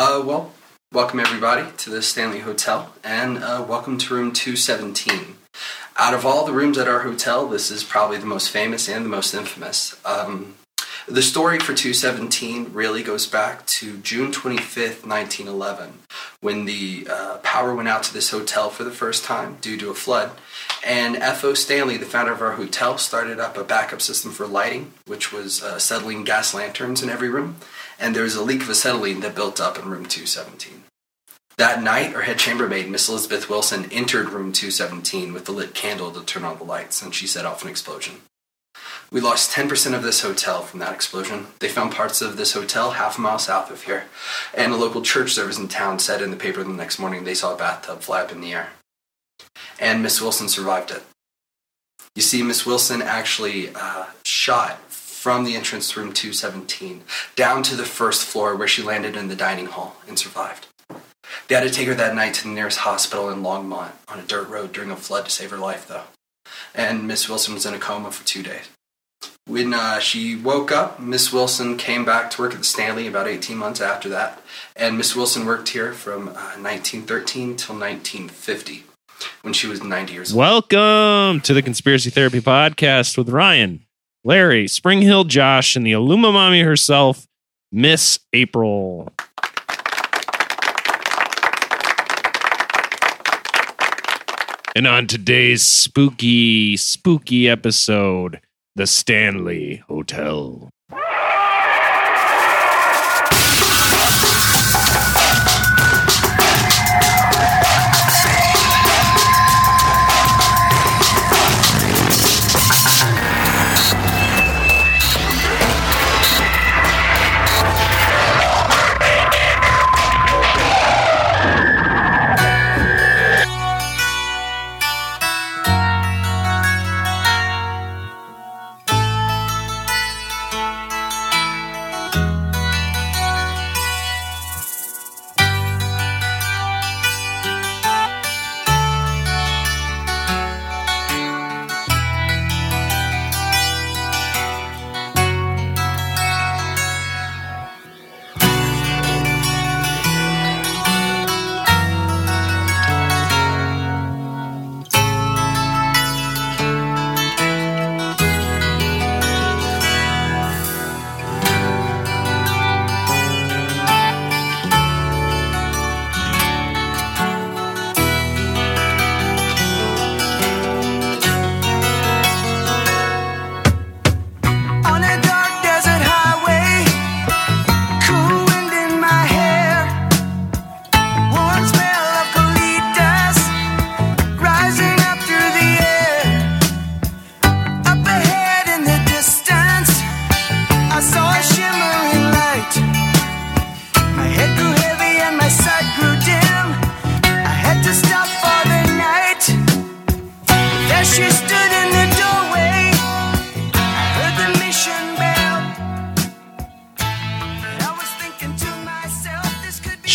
Uh, well, welcome everybody to the Stanley Hotel, and uh, welcome to room 217. Out of all the rooms at our hotel, this is probably the most famous and the most infamous. Um, the story for 217 really goes back to June 25th, 1911, when the uh, power went out to this hotel for the first time due to a flood. And F.O. Stanley, the founder of our hotel, started up a backup system for lighting, which was uh, acetylene gas lanterns in every room. And there was a leak of acetylene that built up in room 217. That night, our head chambermaid, Miss Elizabeth Wilson, entered room 217 with the lit candle to turn on the lights, and she set off an explosion. We lost 10% of this hotel from that explosion. They found parts of this hotel half a mile south of here, and a local church service in town said in the paper the next morning they saw a bathtub fly up in the air. And Miss Wilson survived it. You see, Miss Wilson actually uh, shot from the entrance room 217 down to the first floor where she landed in the dining hall and survived. They had to take her that night to the nearest hospital in Longmont on a dirt road during a flood to save her life, though. And Miss Wilson was in a coma for two days. When uh, she woke up, Miss Wilson came back to work at the Stanley about 18 months after that. And Miss Wilson worked here from uh, 1913 till 1950 when she was 90 years old. Welcome to the Conspiracy Therapy Podcast with Ryan, Larry, Spring Hill, Josh, and the Illuma Mommy herself, Miss April. And on today's spooky, spooky episode, the Stanley Hotel.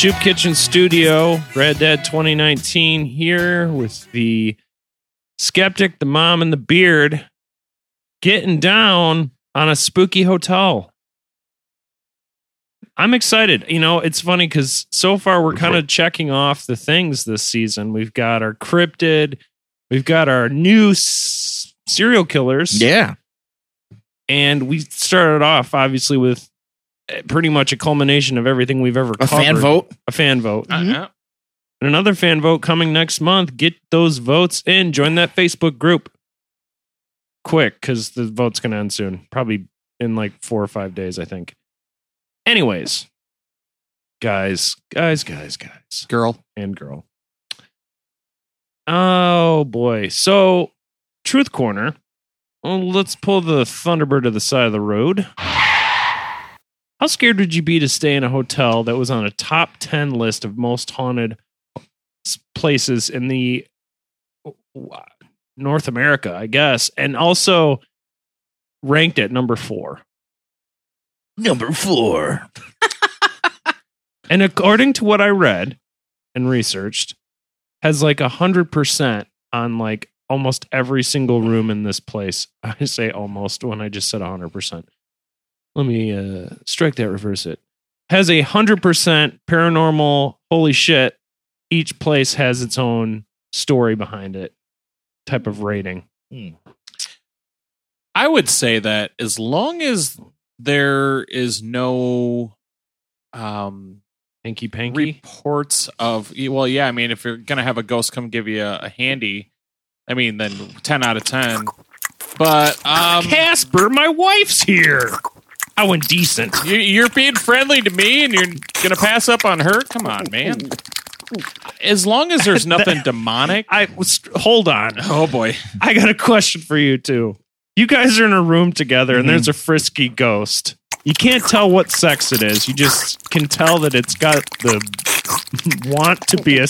This could be Shoop Kitchen Studio, Red Dead 2019, here with the skeptic, the mom, and the beard getting down on a spooky hotel. I'm excited. You know, it's funny because so far we're kind of checking off the things this season. We've got our cryptid, we've got our new s- serial killers. Yeah. And we started off obviously with pretty much a culmination of everything we've ever A fan vote. A fan vote. Mhm. And another fan vote coming next month. Get those votes in. Join that Facebook group quick because the vote's going to end soon. Probably in like four or five days, I think. Anyways, guys, guys, guys, guys, Girl. and girl. Oh boy. So, Truth Corner. Well, let's pull the Thunderbird to the side of the road. How scared would you be to stay in a hotel that was on a top 10 list of most haunted places in the North America, I guess, and also ranked at number four? Number four. And according to what I read and researched, has like a hundred percent on like almost every single room in this place. I say almost when I just said a hundred percent. Let me uh strike that, reverse it. has a hundred percent paranormal. Holy shit! Each place has its own story behind it. Type of rating. I would say that as long as there is no um Hanky panky. reports of well yeah i mean if you're gonna have a ghost come give you a, a handy i mean then 10 out of 10 but um Casper, my wife's here. How indecent. you, you're being friendly to me and you're gonna pass up on her come on man as long as there's nothing demonic I was hold on. oh boy I got a question for you too. You guys are in a room together and there's a frisky ghost. You can't tell what sex it is. You just can tell that it's got the want to be a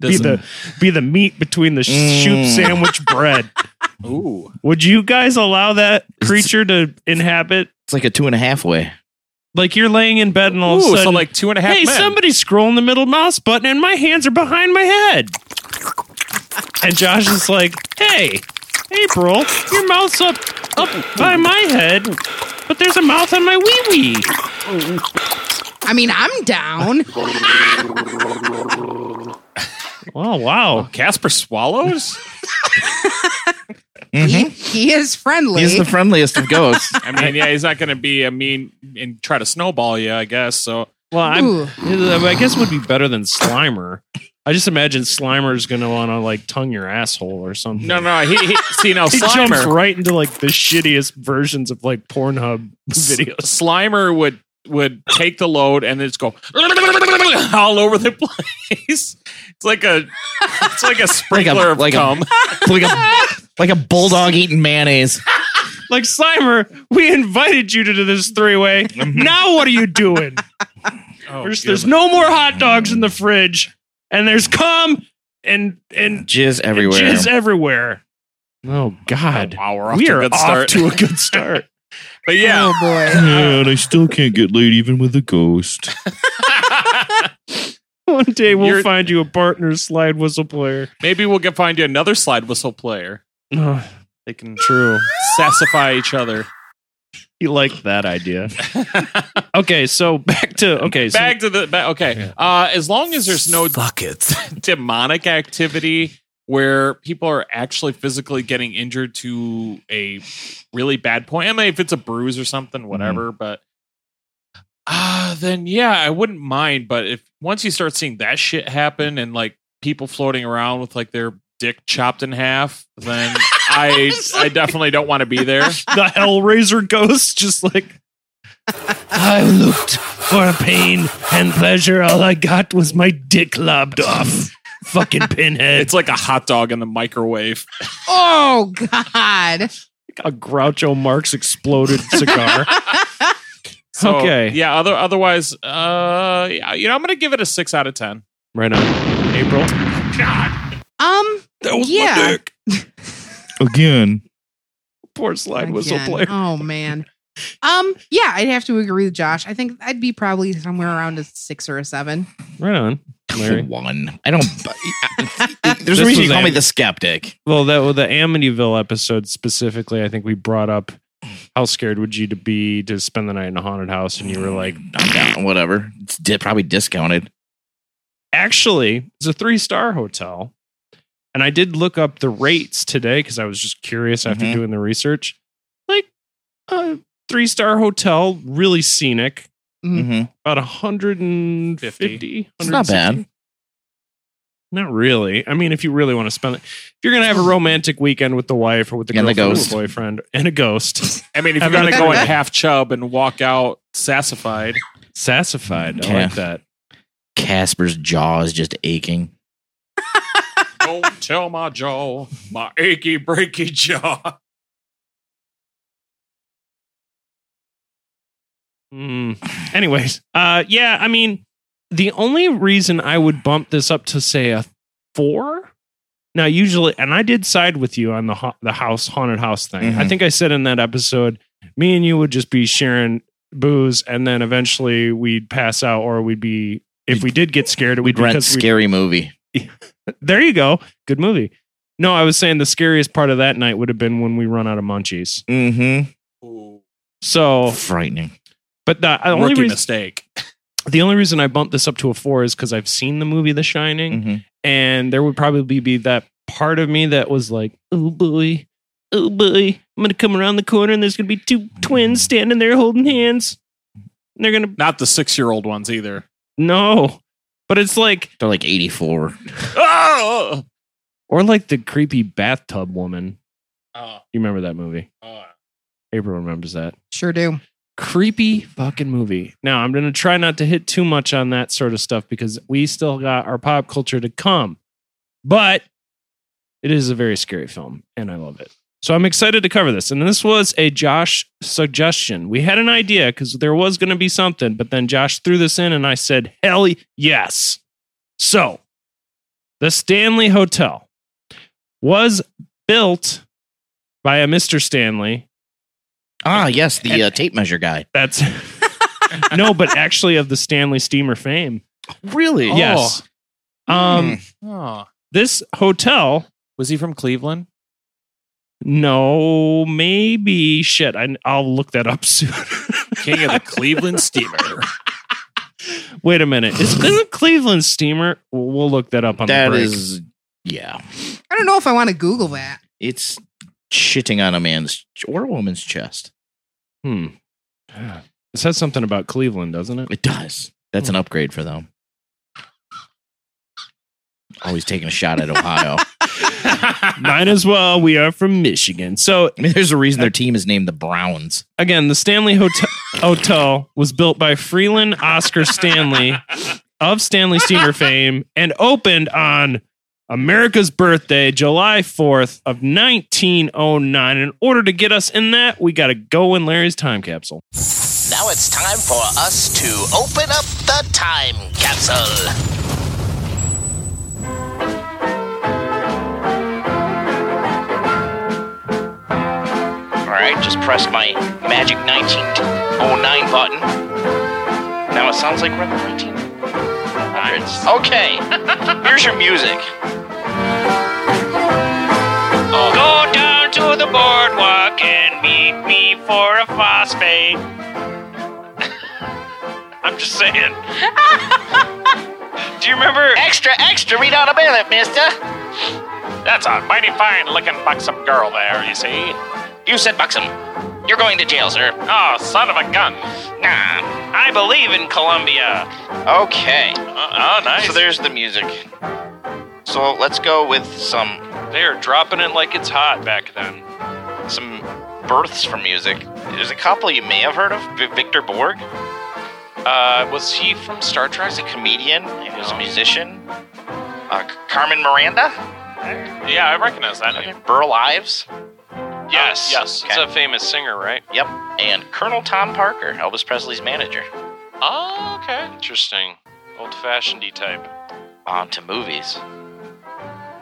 be the be the meat between the Mm. shoot sandwich bread. ooh Would you guys allow that creature to inhabit? It's like a two and a half way. Like you're laying in bed and all of a sudden, so like two and a half hey, men. somebody's scrolling the middle mouse button and my hands are behind my head. And Josh is like, hey, April, your mouth's up up by my head, but there's a mouth on my wee wee. I mean, I'm down. Oh wow. casper swallows He, mm-hmm. he is friendly. He's the friendliest of ghosts. i mean yeah he's not gonna be a mean and try to snowball you i guess so Well, I'm, Ooh. Uh, I guess it would be better than Slimer. I just imagine Slimer's gonna want to like tongue your asshole or something. no no he, he see now he jumps right into like the shittiest versions of like Pornhub videos. Slimer would would take the load and then just go all over the place. It's like a it's like a sprinkler of like a- cum. like a like a bulldog eating mayonnaise. Like Slimer, we invited you to this three way. Mm-hmm. now what are you doing? Oh, There's, there's no more hot dogs in the fridge, and there's cum and and Jizz everywhere. jizz everywhere. Oh God, oh, wow, we're off we to are a good off start. to a good start. but yeah, Oh boy. Yeah, and I still can't get laid even with a ghost. One day we'll You're- find you a partner slide whistle player. maybe we'll get find you another slide whistle player. They can true. sassify each other. You like that idea? okay, so back to okay. So, Back to the back. Okay, uh, as long as there's no Fuck it. demonic activity where people are actually physically getting injured to a really bad point. I mean, if it's a bruise or something, whatever. But uh then yeah, I wouldn't mind. But if once you start seeing that shit happen and like people floating around with like their dick chopped in half, then I I definitely don't want to be there. the Hellraiser ghost, just like I looked for a pain and pleasure. All I got was my dick lobbed off. Fucking pinhead. It's like a hot dog in the microwave. Oh God. a Groucho Marx exploded cigar. So, Okay. Yeah. Other otherwise, uh, yeah, you know, I'm gonna give it a six out of ten. right on. April. God. Um. That was Yeah. my dick. Again. Poor slide whistle player. Oh man. Um. Yeah, I'd have to agree with Josh. I think I'd be probably somewhere around a six or a seven. Right on. Larry. One. I don't. There's This a reason you was call me the skeptic. Well, that well, the Amityville episode specifically, I think we brought up how scared would you to be to spend the night in a haunted house, and you were like, I'm down. Whatever. It's di- probably discounted. actually, it's a three star hotel. And I did look up the rates today because I was just curious after Mhm. doing the research. Like a three star hotel, really scenic, hmm about 150. It's not bad. Not really. I mean, if you really want to spend it, if you're going to have a romantic weekend with the wife or with the And the girlfriend or boyfriend and a ghost, I mean, if you're gonna go in half chub and walk out sassified, sassified. I Yeah. like that. Casper's jaw is just aching. Tell my jaw, my achy breaky jaw. Mm. Anyways, uh, yeah, I mean, the only reason I would bump this up to say a four. Now, usually, and I did side with you on the ha- the house haunted house thing. I Mhm. think I said in that episode, me and you would just be sharing booze, and then eventually we'd pass out, or we'd be if we did get scared, it would We'd rent scary movie. There you go, good movie. No, I was saying the scariest part of that night would have been when we run out of munchies. Mm-hmm. So, Frightening. but the only Rookie reason mistake. the only reason I bumped this up to a four is because I've seen the movie The Shining, Mhm. and there would probably be that part of me that was like, oh boy, oh boy, I'm gonna come around the corner and there's gonna be two twins standing there holding hands. And they're gonna Not the six year old ones either. no, but it's like They're like 84. Oh! or like the creepy bathtub woman. Oh, You remember that movie? Ah. oh. April remembers that. Sure do. creepy fucking movie. Now, I'm going to try not to hit too much on that sort of stuff because we still got our pop culture to come. But it is a very scary film and I love it. So I'm excited to cover this. And this was a Josh suggestion. We had an idea because there was going to be something, but then Josh threw this in and I said, hell yes. So the Stanley Hotel was built by a Mr. Stanley Ah, yes, the uh, tape measure guy. that's no, but actually of the Stanley Steamer fame. Really? Yes. Um, Oh. this hotel. Was he from Cleveland? No, maybe shit. I, I'll look that up soon. King of the Cleveland Steamer. Wait a minute. Is it Cleveland Steamer? We'll, we'll look that up on That the break. is, yeah. I don't know if I want to Google that. It's shitting on a man's or a woman's chest. Hmm. It says something about Cleveland, doesn't it? It does. That's an upgrade for them. Always taking a shot at Ohio. Might as well. We are from Michigan. So I mean, there's a reason their team is named the Browns. again, the Stanley Hotel, Hotel was built by Freeland Oscar Stanley of Stanley Steamer fame and opened on America's birthday, July 4th of 1909. In order to get us in that, we got to go in Larry's time capsule. Now it's time for us to open up the time capsule. Right, just press my magic 1909 button. Now it sounds like we're in the 1900s. Okay, here's your music. Go down to the boardwalk and meet me for a phosphate. I'm just saying. Do you remember? Extra, extra, read out a minute, mister. That's a mighty fine looking buxom girl there, you see. You said buxom. You're going to jail, sir. Oh, son of a gun. Nah, I believe in Columbia. Okay. Oh, nice. So there's the music. So let's go with some They're dropping it like it's hot back then. some births from music. There's a couple you may have heard of. V- Victor Borge. Uh, was he from Star Trek? He's a comedian. He was a musician. Uh, Carmen Miranda. Yeah, I recognize that name. Burl Ives. Yes, yes, It's okay. a famous singer, right? Yep. And Colonel Tom Parker, Elvis Presley's manager. Oh, okay. Interesting. Old-fashioned type. On to movies.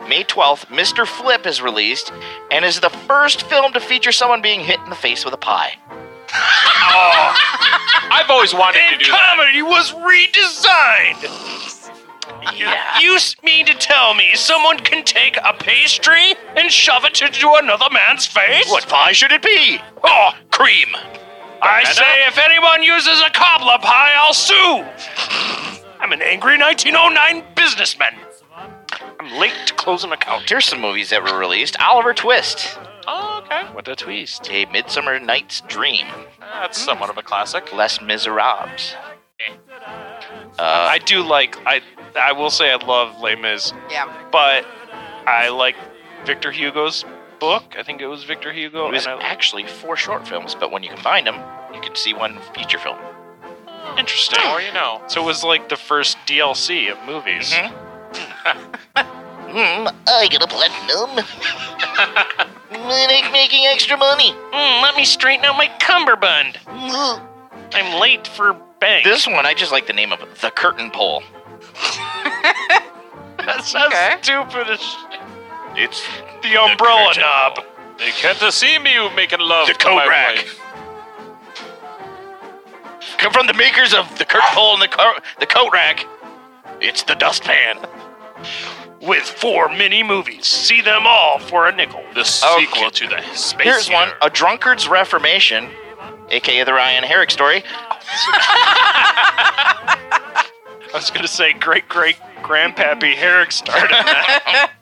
May 12th, Mr. Flip is released and is the first film to feature someone being hit in the face with a pie. Oh, I've always wanted to do that. comedy was redesigned. Yeah. You mean to tell me someone can take a pastry and shove it into another man's face? What pie should it be? Oh, cream. I say if anyone uses a cobbler pie, I'll sue. I'm an angry 1909 businessman. I'm late to close an account. Here's some movies that were released Oliver Twist, Oh, okay. What a twist. A Midsummer Night's Dream, That's somewhat of a classic. Les Miserables. Uh, I do like. I I will say I love Les Mis, Yeah. but I like Victor Hugo's book. I think it was Victor Hugo. it was I, actually four short films, but when you combine them, you can see one feature film. interesting. Or you know, so it was like the first DLC of movies. Hmm, I get a platinum. Make- making extra money. Hmm, let me straighten out my cummerbund. Mm. I'm late for bank. This one, I just like the name of it, The Curtain Pole. That's so stupid as shit. It's The umbrella knob. They can't see me making love The to coat my rack. wife. come from the makers of The Curtain Pole and the, co- the Coat Rack. It's the dustpan. With four mini movies. See them all for a nickel. The Okay. sequel to the Space Here's one Heater. A Drunkard's Reformation, aka the Ryan Herrick story. I was gonna say great great grandpappy Herrick started that.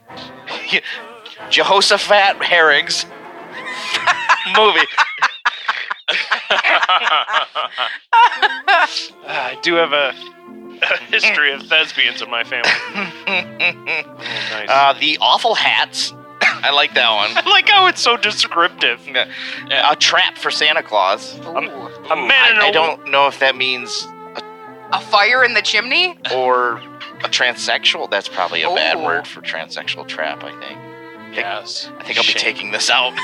Jehoshaphat Herrick's movie. I do have a, a history of thespians in my family. Oh, nice. Uh, the Awful Hats. I like that one. I like how it's so descriptive. A trap for Santa Claus. A, a man I, I don't know if that means A fire in the chimney? or a transsexual. That's probably a bad Ooh. word for transsexual trap. I think. Yes. I think I'll be Shame. taking this out.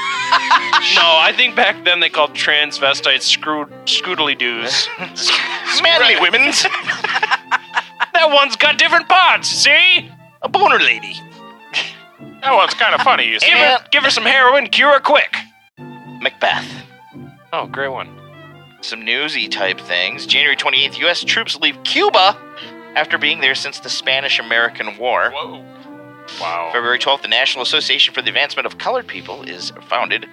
No, I think back then they called transvestites screwed scoodly doos. Manly women's. that one's got different parts, see? A boner lady. That one's kind of funny. You see? Give her, give her some heroin, cure her quick. Macbeth. Oh, great one. Some newsy type things. January 28th, U.S. troops leave Cuba after being there since the Spanish American War. Whoa. Wow. February 12th, the National Association for the Advancement of Colored People is founded,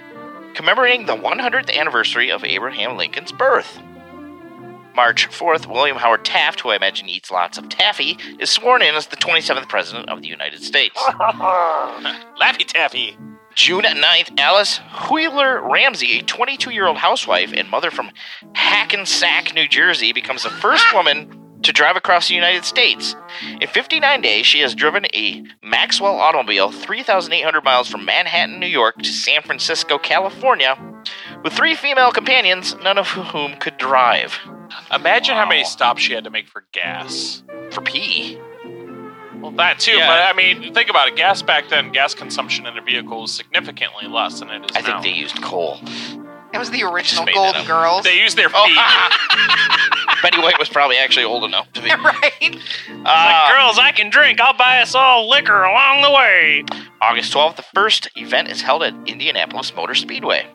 commemorating the 100th anniversary of Abraham Lincoln's birth. March 4th, William Howard Taft, who I imagine eats lots of taffy, is sworn in as the 27th President of the United States. Laffy Taffy. June 9th, Alice Huyler Ramsey, a 22 year old housewife and mother from Hackensack, New Jersey, becomes the first ah! woman to drive across the United States. In 59 days, she has driven a Maxwell automobile 3,800 miles from Manhattan, New York to San Francisco, California, with three female companions, none of whom could drive. Imagine how many stops she had to make for gas. For pee. Well, that too, Yeah. but I mean, think about it. Gas back then, gas consumption in a vehicle was significantly less than it is now. I now. think they used coal. That was the original made Golden. Girls. They used their feet. Oh. Betty White was probably actually old enough to be. right? Uh, Like, girls, I can drink. I'll buy us all liquor along the way. August 12th, the first event is held at Indianapolis Motor Speedway.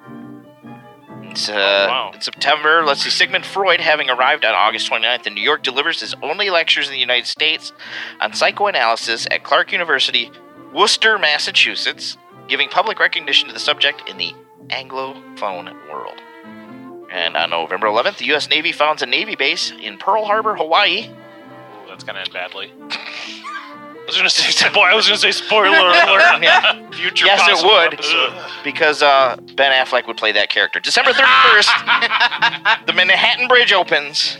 It's, uh, wow. In September, let's see, Sigmund Freud, having arrived on August 29th in New York, delivers his only lectures in the United States on psychoanalysis at Clark University, Worcester, Massachusetts, giving public recognition to the subject in the Anglophone world. And on November 11th, the U.S. Navy founds a Navy base in Pearl Harbor, Hawaii. Ooh, that's gonna end badly. I was gonna say, boy, I was gonna say spoiler alert. Yeah. Future Yes, it would. episode. because uh, Ben Affleck would play that character. December 31st, the Manhattan Bridge opens.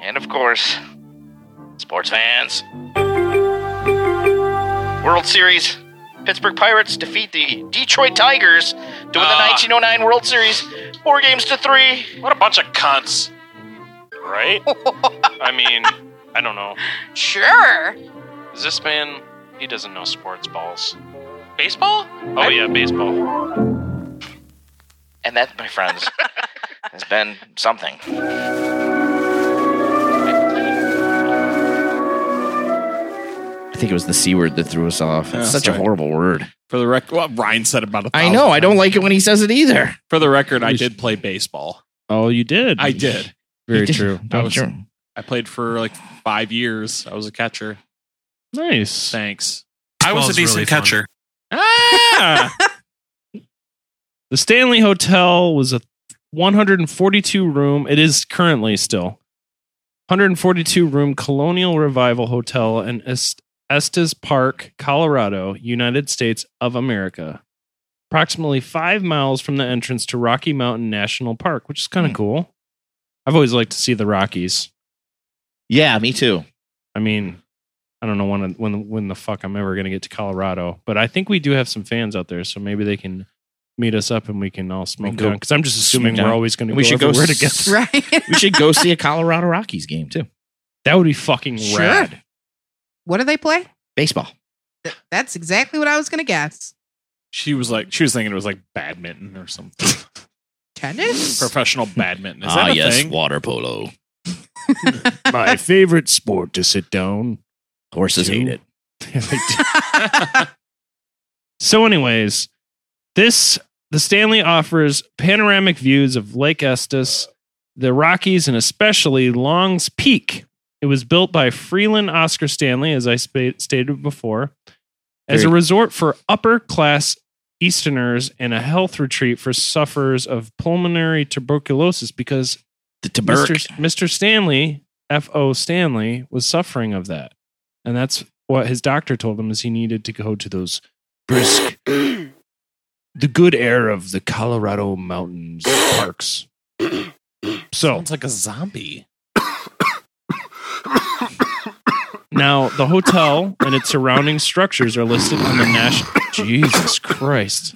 And of course, sports fans. World Series. Pittsburgh Pirates defeat the Detroit Tigers to win the Ah. 1909 World Series, four games to three. What a bunch of cunts. Right? I mean, I don't know. Sure. Is this man? He doesn't know sports balls. Baseball? Oh yeah, baseball. And that, my friends, has been something. I think it was the C word that threw us off. It's Yeah, such sorry. a horrible word. For the record, well, Ryan said about a I thousand know. I don't times. like it when he says it either. For the record, I did play baseball. Oh, you did. I did. Very did. true. I Don't was- you? I played for like five years. I was a catcher. Nice. Thanks. I was a Ball's decent really fun. catcher. Ah! the Stanley Hotel was a 142 room. It is currently still 142 room Colonial Revival Hotel in Est- Estes Park, Colorado, United States of America. Approximately five miles from the entrance to Rocky Mountain National Park, which is kind of Hmm. cool. I've always liked to see the Rockies. Yeah, me too. I mean, I don't know when when when the fuck I'm ever gonna get to Colorado, but I think we do have some fans out there, so maybe they can meet us up and we can all smoke can down. Because I'm just assuming we're always going to We go should go everywhere s- together. Right. We should go see a Colorado Rockies game too. That would be fucking Sure. rad. What do they play? Baseball. Th- That's exactly what I was going to guess. She was like, she was thinking it was like badminton or something. Tennis? Professional badminton. Is ah, that a yes, thing? water polo. My favorite sport to sit down. Horses hate it. so, anyways, this the Stanley offers panoramic views of Lake Estes, the Rockies, and especially Long's Peak. It was built by Freeland Oscar Stanley, as I spa- stated before, as a resort for upper class Easterners and a health retreat for sufferers of pulmonary tuberculosis because The tuberc. Mr. Mr. Stanley F.O. Stanley was suffering of that. And that's what his doctor told him is he needed to go to those brisk, the good air of the Colorado mountains parks. So it's like a zombie. now the hotel and its surrounding structures are listed on the national. Jesus Christ.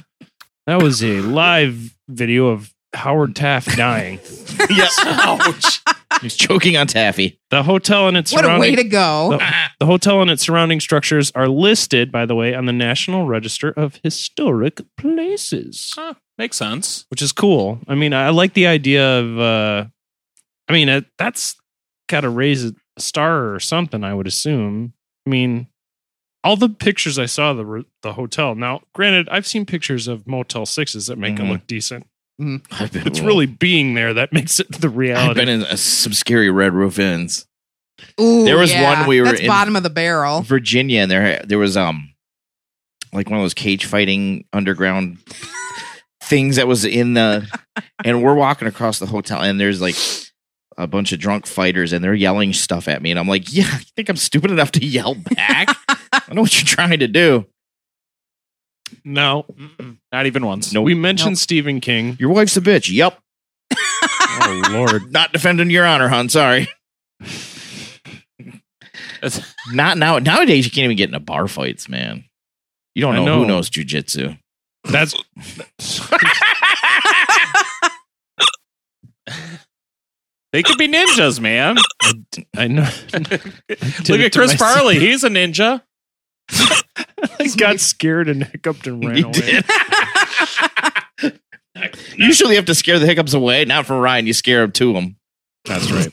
That was a live video of Howard Taft dying. Yep. Ouch. He's choking on taffy. The hotel and its What a surrounding way to go. the, the hotel and its surrounding structures are listed, by the way, on the National Register of Historic Places, Huh, makes sense. which is cool. I mean, I like the idea of. uh I mean, uh, that's got to raise a star or something. I would assume. I mean, all the pictures I saw of the re- the hotel. Now, granted, I've seen pictures of Motel Sixes that make Mhm. it look decent. I've been, It's really being there that makes it the reality. I've been in uh, some scary red roof inns. Ooh, There was yeah. one we were That's in- bottom of the barrel. Virginia, and there there was um like one of those cage fighting underground things that was in the, and we're walking across the hotel, and there's like a bunch of drunk fighters, and they're yelling stuff at me, and I'm like, yeah, I think I'm stupid enough to yell back? I know what you're trying to do. Now, Mm-mm. Not even once. Nope. we mentioned Nope. Stephen King. Your wife's a bitch. Yep. Oh Lord. Not defending your honor, hon. Sorry. That's- Not now. Nowadays, you can't even get into bar fights, man. You don't I know, know. who knows jujitsu. That's they could be ninjas, man. I know. Look at Chris. Farley. He's a ninja. I got scared and hiccuped and ran You away. did. Usually, you have to scare the hiccups away. Not for Ryan. You scare him to him. That's right.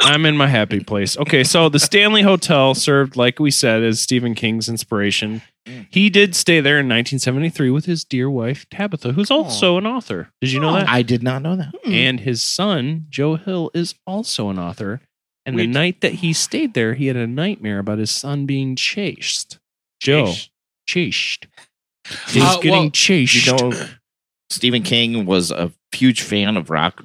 I'm in my happy place. Okay, so the Stanley Hotel served, like we said, as Stephen King's inspiration. Mm. He did stay there in 1973 with his dear wife Tabitha, who's also an author. Did you know oh. that? I did not know that. Hmm. And his son Joe Hill is also an author. And the We- night that he stayed there, he had a nightmare about his son being chased. Joe, chased. He's Uh, getting well, chased. You know, Stephen King was a huge fan of rock,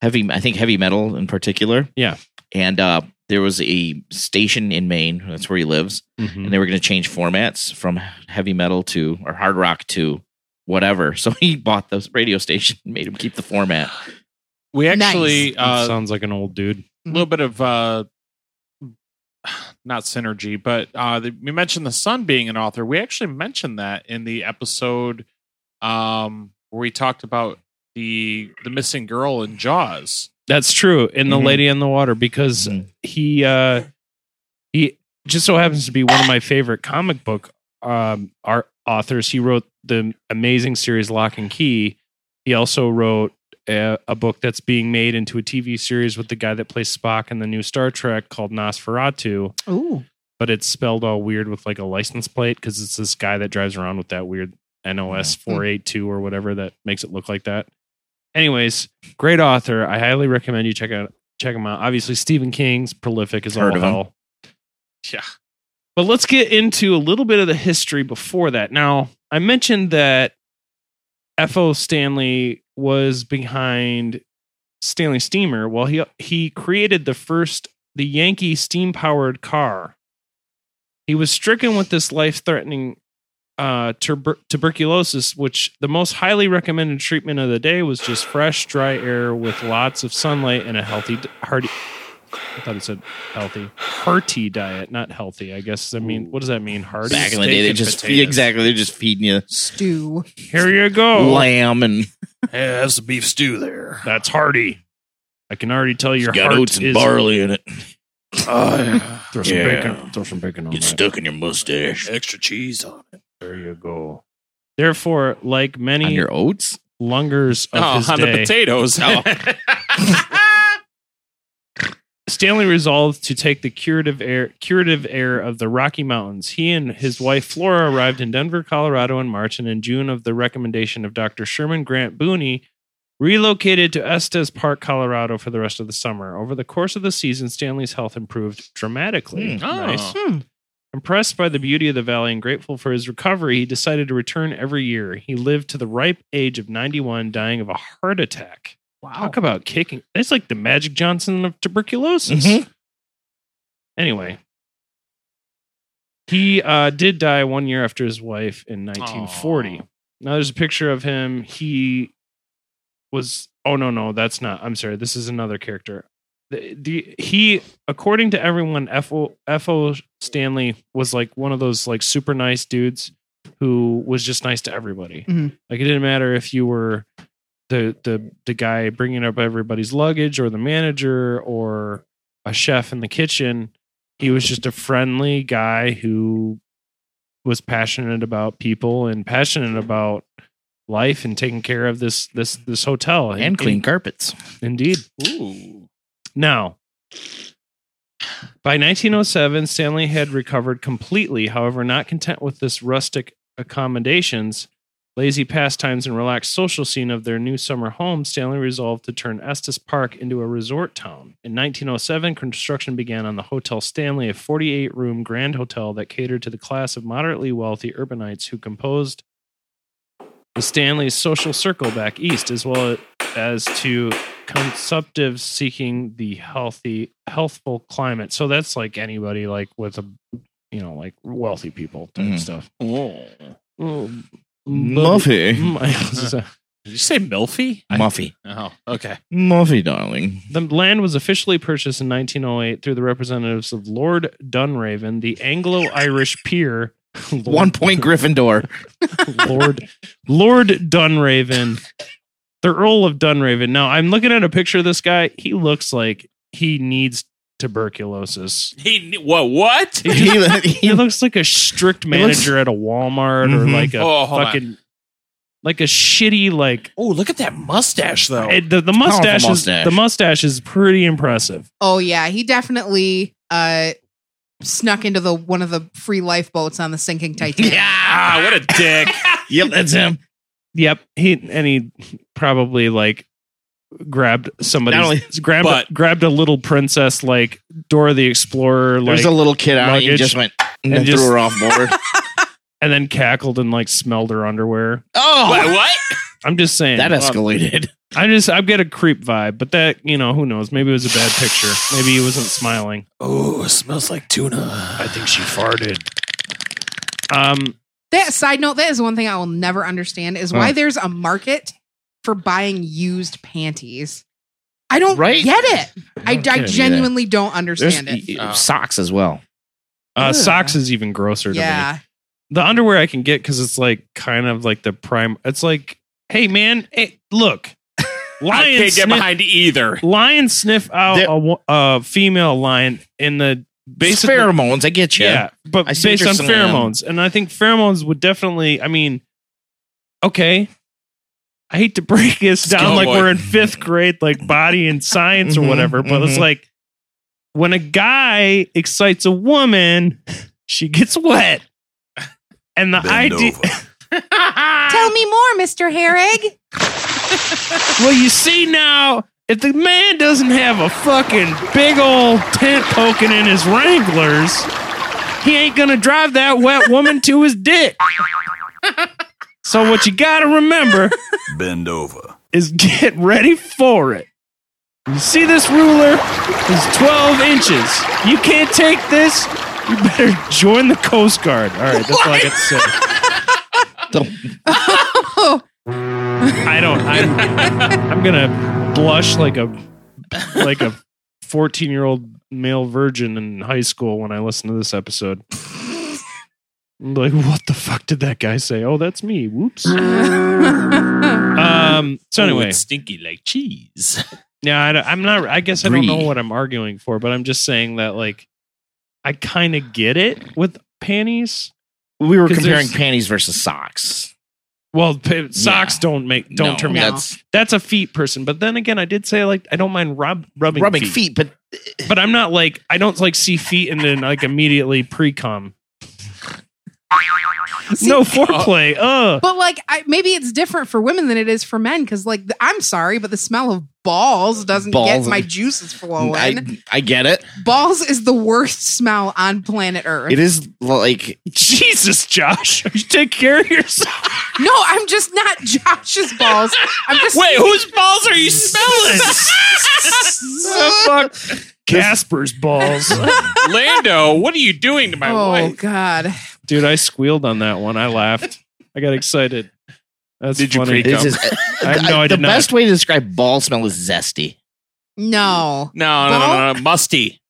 heavy. I think heavy metal in particular. Yeah. And uh, there was a station in Maine. That's where he lives. Mhm. and they were going to change formats from heavy metal to or hard rock to whatever. So he bought the radio station, and made him keep the format. We actually That uh, sounds like an old dude. A little bit of uh not synergy but uh the, we mentioned the son being an author we actually mentioned that in the episode um where we talked about the the missing girl in jaws That's true. In the Mhm. Lady in the Water, because Mhm. he uh he just so happens to be one of my favorite comic book um art authors. He wrote the amazing series Locke and Key. He also wrote a, a book that's being made into a TV series with the guy that plays Spock in the new Star Trek called Nosferatu. Ooh. But it's spelled all weird with like a license plate because it's this guy that drives around with that weird NOS mm. mm. 482 or whatever that makes it look like that. Anyways, great author. I highly recommend you check out check him out. Obviously, Stephen King's prolific as Heard all of him. hell. yeah But let's get into a little bit of the history before that. Now, I mentioned that F.O. Stanley was behind Stanley Steamer. Well, he he created the first the Yankee steam powered car. He was stricken with this life threatening uh, tuber- tuberculosis, which the most highly recommended treatment of the day was just fresh, dry air with lots of sunlight and a healthy, hearty. I thought it said healthy, hearty diet, not healthy. I guess. I mean, what does that mean? Hearty. Back in the day, they just potatoes. exactly they're just feeding you Stew. Here you go. lamb and yeah that's a beef stew there That's hearty. I can already tell your got heart oats and is. barley in it. Oh, throw some Yeah. bacon. Throw some bacon on Get that. stuck in your mustache. extra cheese on it There you go. Therefore, like on many your oats. lungers of oh his on day, the potatoes Oh. Stanley resolved to take the curative air, curative air of the Rocky Mountains. He and his wife Flora arrived in Denver, Colorado in March, and in June, of the recommendation of Dr. Sherman Grant Bonney, relocated to Estes Park, Colorado for the rest of the summer. Over the course of the season, Stanley's health improved dramatically. Hmm. Oh. Nice. Hmm. Impressed by the beauty of the valley and grateful for his recovery, he decided to return every year. He lived to the ripe age of 91, dying of a heart attack. Wow. Talk about kicking. It's like the Magic Johnson of tuberculosis. Mhm. Anyway, he uh, did die one year after his wife in 1940. Aw. Now there's a picture of him. He was. Oh no, no, that's not. I'm sorry. This is another character. The, the he, according to everyone, F.O. F.O. Stanley was like one of those like super nice dudes who was just nice to everybody. Mhm. Like it didn't matter if you were the the the guy bringing up everybody's luggage or the manager or a chef in the kitchen. He was just a friendly guy who was passionate about people and passionate about life and taking care of this this this hotel And clean carpets. Indeed. Ooh. Now, by 1907, Stanley had recovered completely. However, not content with this rustic accommodations, lazy pastimes, and relaxed social scene of their new summer home, Stanley resolved to turn Estes Park into a resort town. In 1907, construction began on the Hotel Stanley, a 48 room grand hotel that catered to the class of moderately wealthy urbanites who composed the Stanley's social circle back east, as well as to consumptives seeking the healthy, healthful climate. So that's like anybody like with a, you know, like wealthy people type Mhm. stuff. Oh. Oh, Muffy. Did you say Milfy? Muffy. Oh, okay. Muffy, darling. The land was officially purchased in 1908 through the representatives of Lord Dunraven, the Anglo-Irish peer. Lord- One point Gryffindor. Lord Lord Dunraven, the Earl of Dunraven. Now I'm looking at a picture of this guy. He looks like he needs tuberculosis. He what? What? He, just- he looks like a strict manager at a Walmart or Mhm. like a Oh, hold on. fucking like a shitty like Oh, look at that mustache though. eh, the, the mustache is mustache. the mustache is pretty impressive. Oh yeah, he definitely uh snuck into the one of the free lifeboats on the sinking Titanic. ah, what a dick. Yep, that's him. Yep. He and he probably like grabbed somebody Not only- grabbed but- grabbed a little princess like Dora the Explorer like There's a little kid out and luggage. just went and, And threw her off board. and then cackled and like smelled her underwear. oh, what? what? I'm just saying that escalated. I just I get a creep vibe, but that you know who knows? Maybe it was a bad picture. Maybe he wasn't smiling. Oh, smells like tuna. I think she farted. Um, That side note, that is one thing I will never understand is why Huh. there's a market for buying used panties. I don't Right? get it. I, don't I, get it either. genuinely don't There's understand it. e- Oh. socks as well. uh, socks is even grosser to me. Yeah. The underwear I can get because it's like kind of like the prime. It's like, hey man, hey, look, I can't get sniff, behind either. lion sniff out There- a, a female lion in the basically pheromones. I get you. Yeah, but I see based on saying. pheromones, and I think pheromones would definitely. I mean, okay, I hate to break this down go, like boy. we're in fifth grade, like body and science or Mhm, whatever, but it's mhm. like when a guy excites a woman, she gets wet, and the idea. Tell me more, Mr. Herrick. Well, you see now, if the man doesn't have a fucking big old tent poking in his Wranglers, he ain't gonna drive that wet woman to his dick. So what you gotta remember Bend over. is get ready for it. You see this ruler is 12 inches. You can't take this. You better join the Coast Guard. All right, that's all I got to say. Oh, I don't. I'm, I'm gonna blush like a like a 14 year old male virgin in high school when I listen to this episode. I'm like, what the fuck did that guy say? Oh, that's me. Whoops. Um. So Oh, anyway, it's stinky like cheese. yeah, I, am not. I guess I don't know Brie. what I'm arguing for, but I'm just saying that like I kind of get it with panties. We were 'Cause comparing there's- panties versus socks. Well, pa- socks Yeah. don't make don't No, turn me. No. That's that's a feet person. But then again, I did say like I don't mind rub, rubbing Rubbing feet. feet, but but I'm not like I don't like see feet and then like immediately pre cum. No foreplay. Uh. But like, I, maybe it's different for women than it is for men because, like, the- I'm sorry, but the smell of balls doesn't get my juices flowing. I, I get it. balls is the worst smell on planet Earth. It is like Jesus, Josh, you take care of yourself. No, I'm just not Josh's balls. I'm just Wait, whose balls are you smelling? Oh, fuck. Casper's balls. Lando, what are you doing to my Oh wife? Oh God! Dude, I squealed on that one. I laughed. I got excited. That's Did you funny. pre-cum? this is I- no, I the did not. best way to describe ball smell is zesty. No No, no, no, no, no, musty.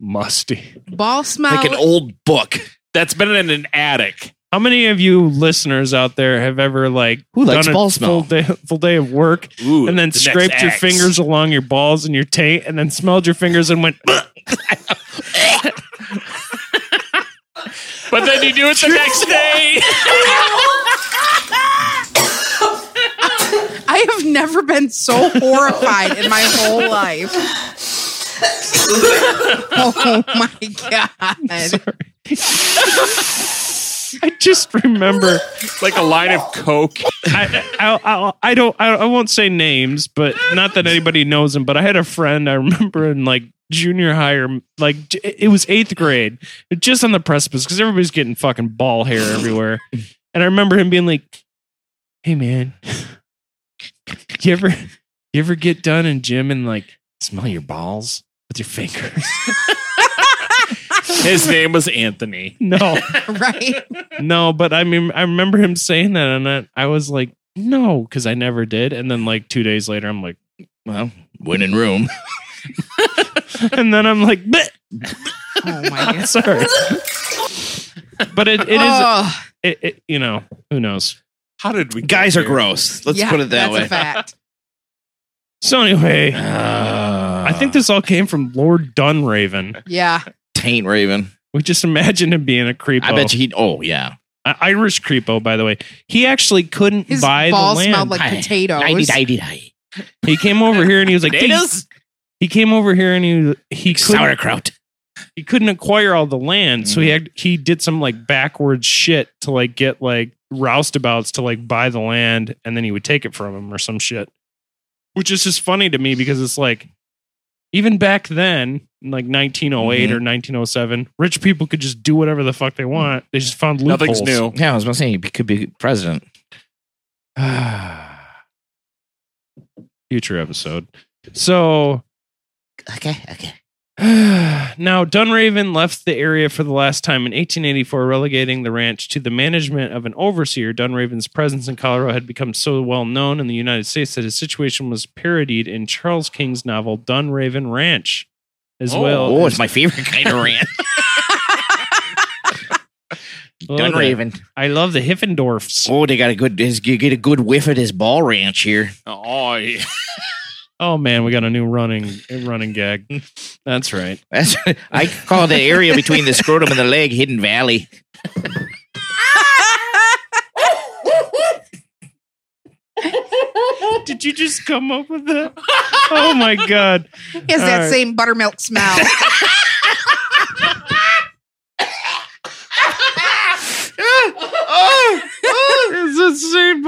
Musty. ball smell. Like an old book. That's been in an attic. How many of you listeners out there have ever like Who likes done a ball smell? full day, full day of work Ooh, and then the next scraped your X. fingers along your balls and your taint and then smelled your fingers and went But then you do it the next day. I have never been so horrified in my whole life. oh my god! I just remember like a line of coke. I, I, I, I don't I, I won't say names, but not that anybody knows him. But I had a friend I remember in like junior high or like it was eighth grade, just on the precipice because everybody's getting fucking ball hair everywhere. And I remember him being like, "Hey man, you ever you ever get done in gym and like smell your balls with your fingers?" His name was Anthony. no, Right? no, but I mean, I remember him saying that, and I, I was like, "No," because I never did. And then like two days later, I'm like. Well, winning room. and then I'm like, "Bleh." Oh my god! sorry. but it, it is, Oh, it, it, you know, who knows? How did we? get Guys are here? gross. Let's yeah, put it that that's way. a fact. So anyway, Uh, I think this all came from Lord Dunraven. Yeah, taint Raven. We just imagine him being a creep. I bet you he. Oh yeah. I- Irish creepo, by the way. He actually couldn't his buy the balls land. smelled like potatoes. he came over here and he was like, Potatoes? he came over here and he he couldn't, Sauerkraut. he couldn't acquire all the land, so he mm. had he did some like backwards shit to like get like roustabouts to like buy the land, and then he would take it from him or some shit. Which is just funny to me because it's like even back then, like 1908 mm-hmm. or 1907, rich people could just do whatever the fuck they want. They just found loopholes. Nothing's new. Yeah, I was about to say he could be president. Future episode. So Okay. Okay. now, Dunraven left the area for the last time in 1884, relegating the ranch to the management of an overseer. Dunraven's presence in Colorado had become so well known in the United States that his situation was parodied in Charles King's novel Dunraven Ranch, as oh, well. Oh, as- it's my favorite kind of ranch. Love Dun that. Raven. I love the Hiffendorfs. Oh, they got a good. You get a good whiff at his ball ranch here. Oh, yeah. Oh man, we got a new running running gag. That's right. That's I call the area between the scrotum and the leg Hidden Valley. Did you just come up with that? Oh my god. He has that All right. same buttermilk smell. It's the same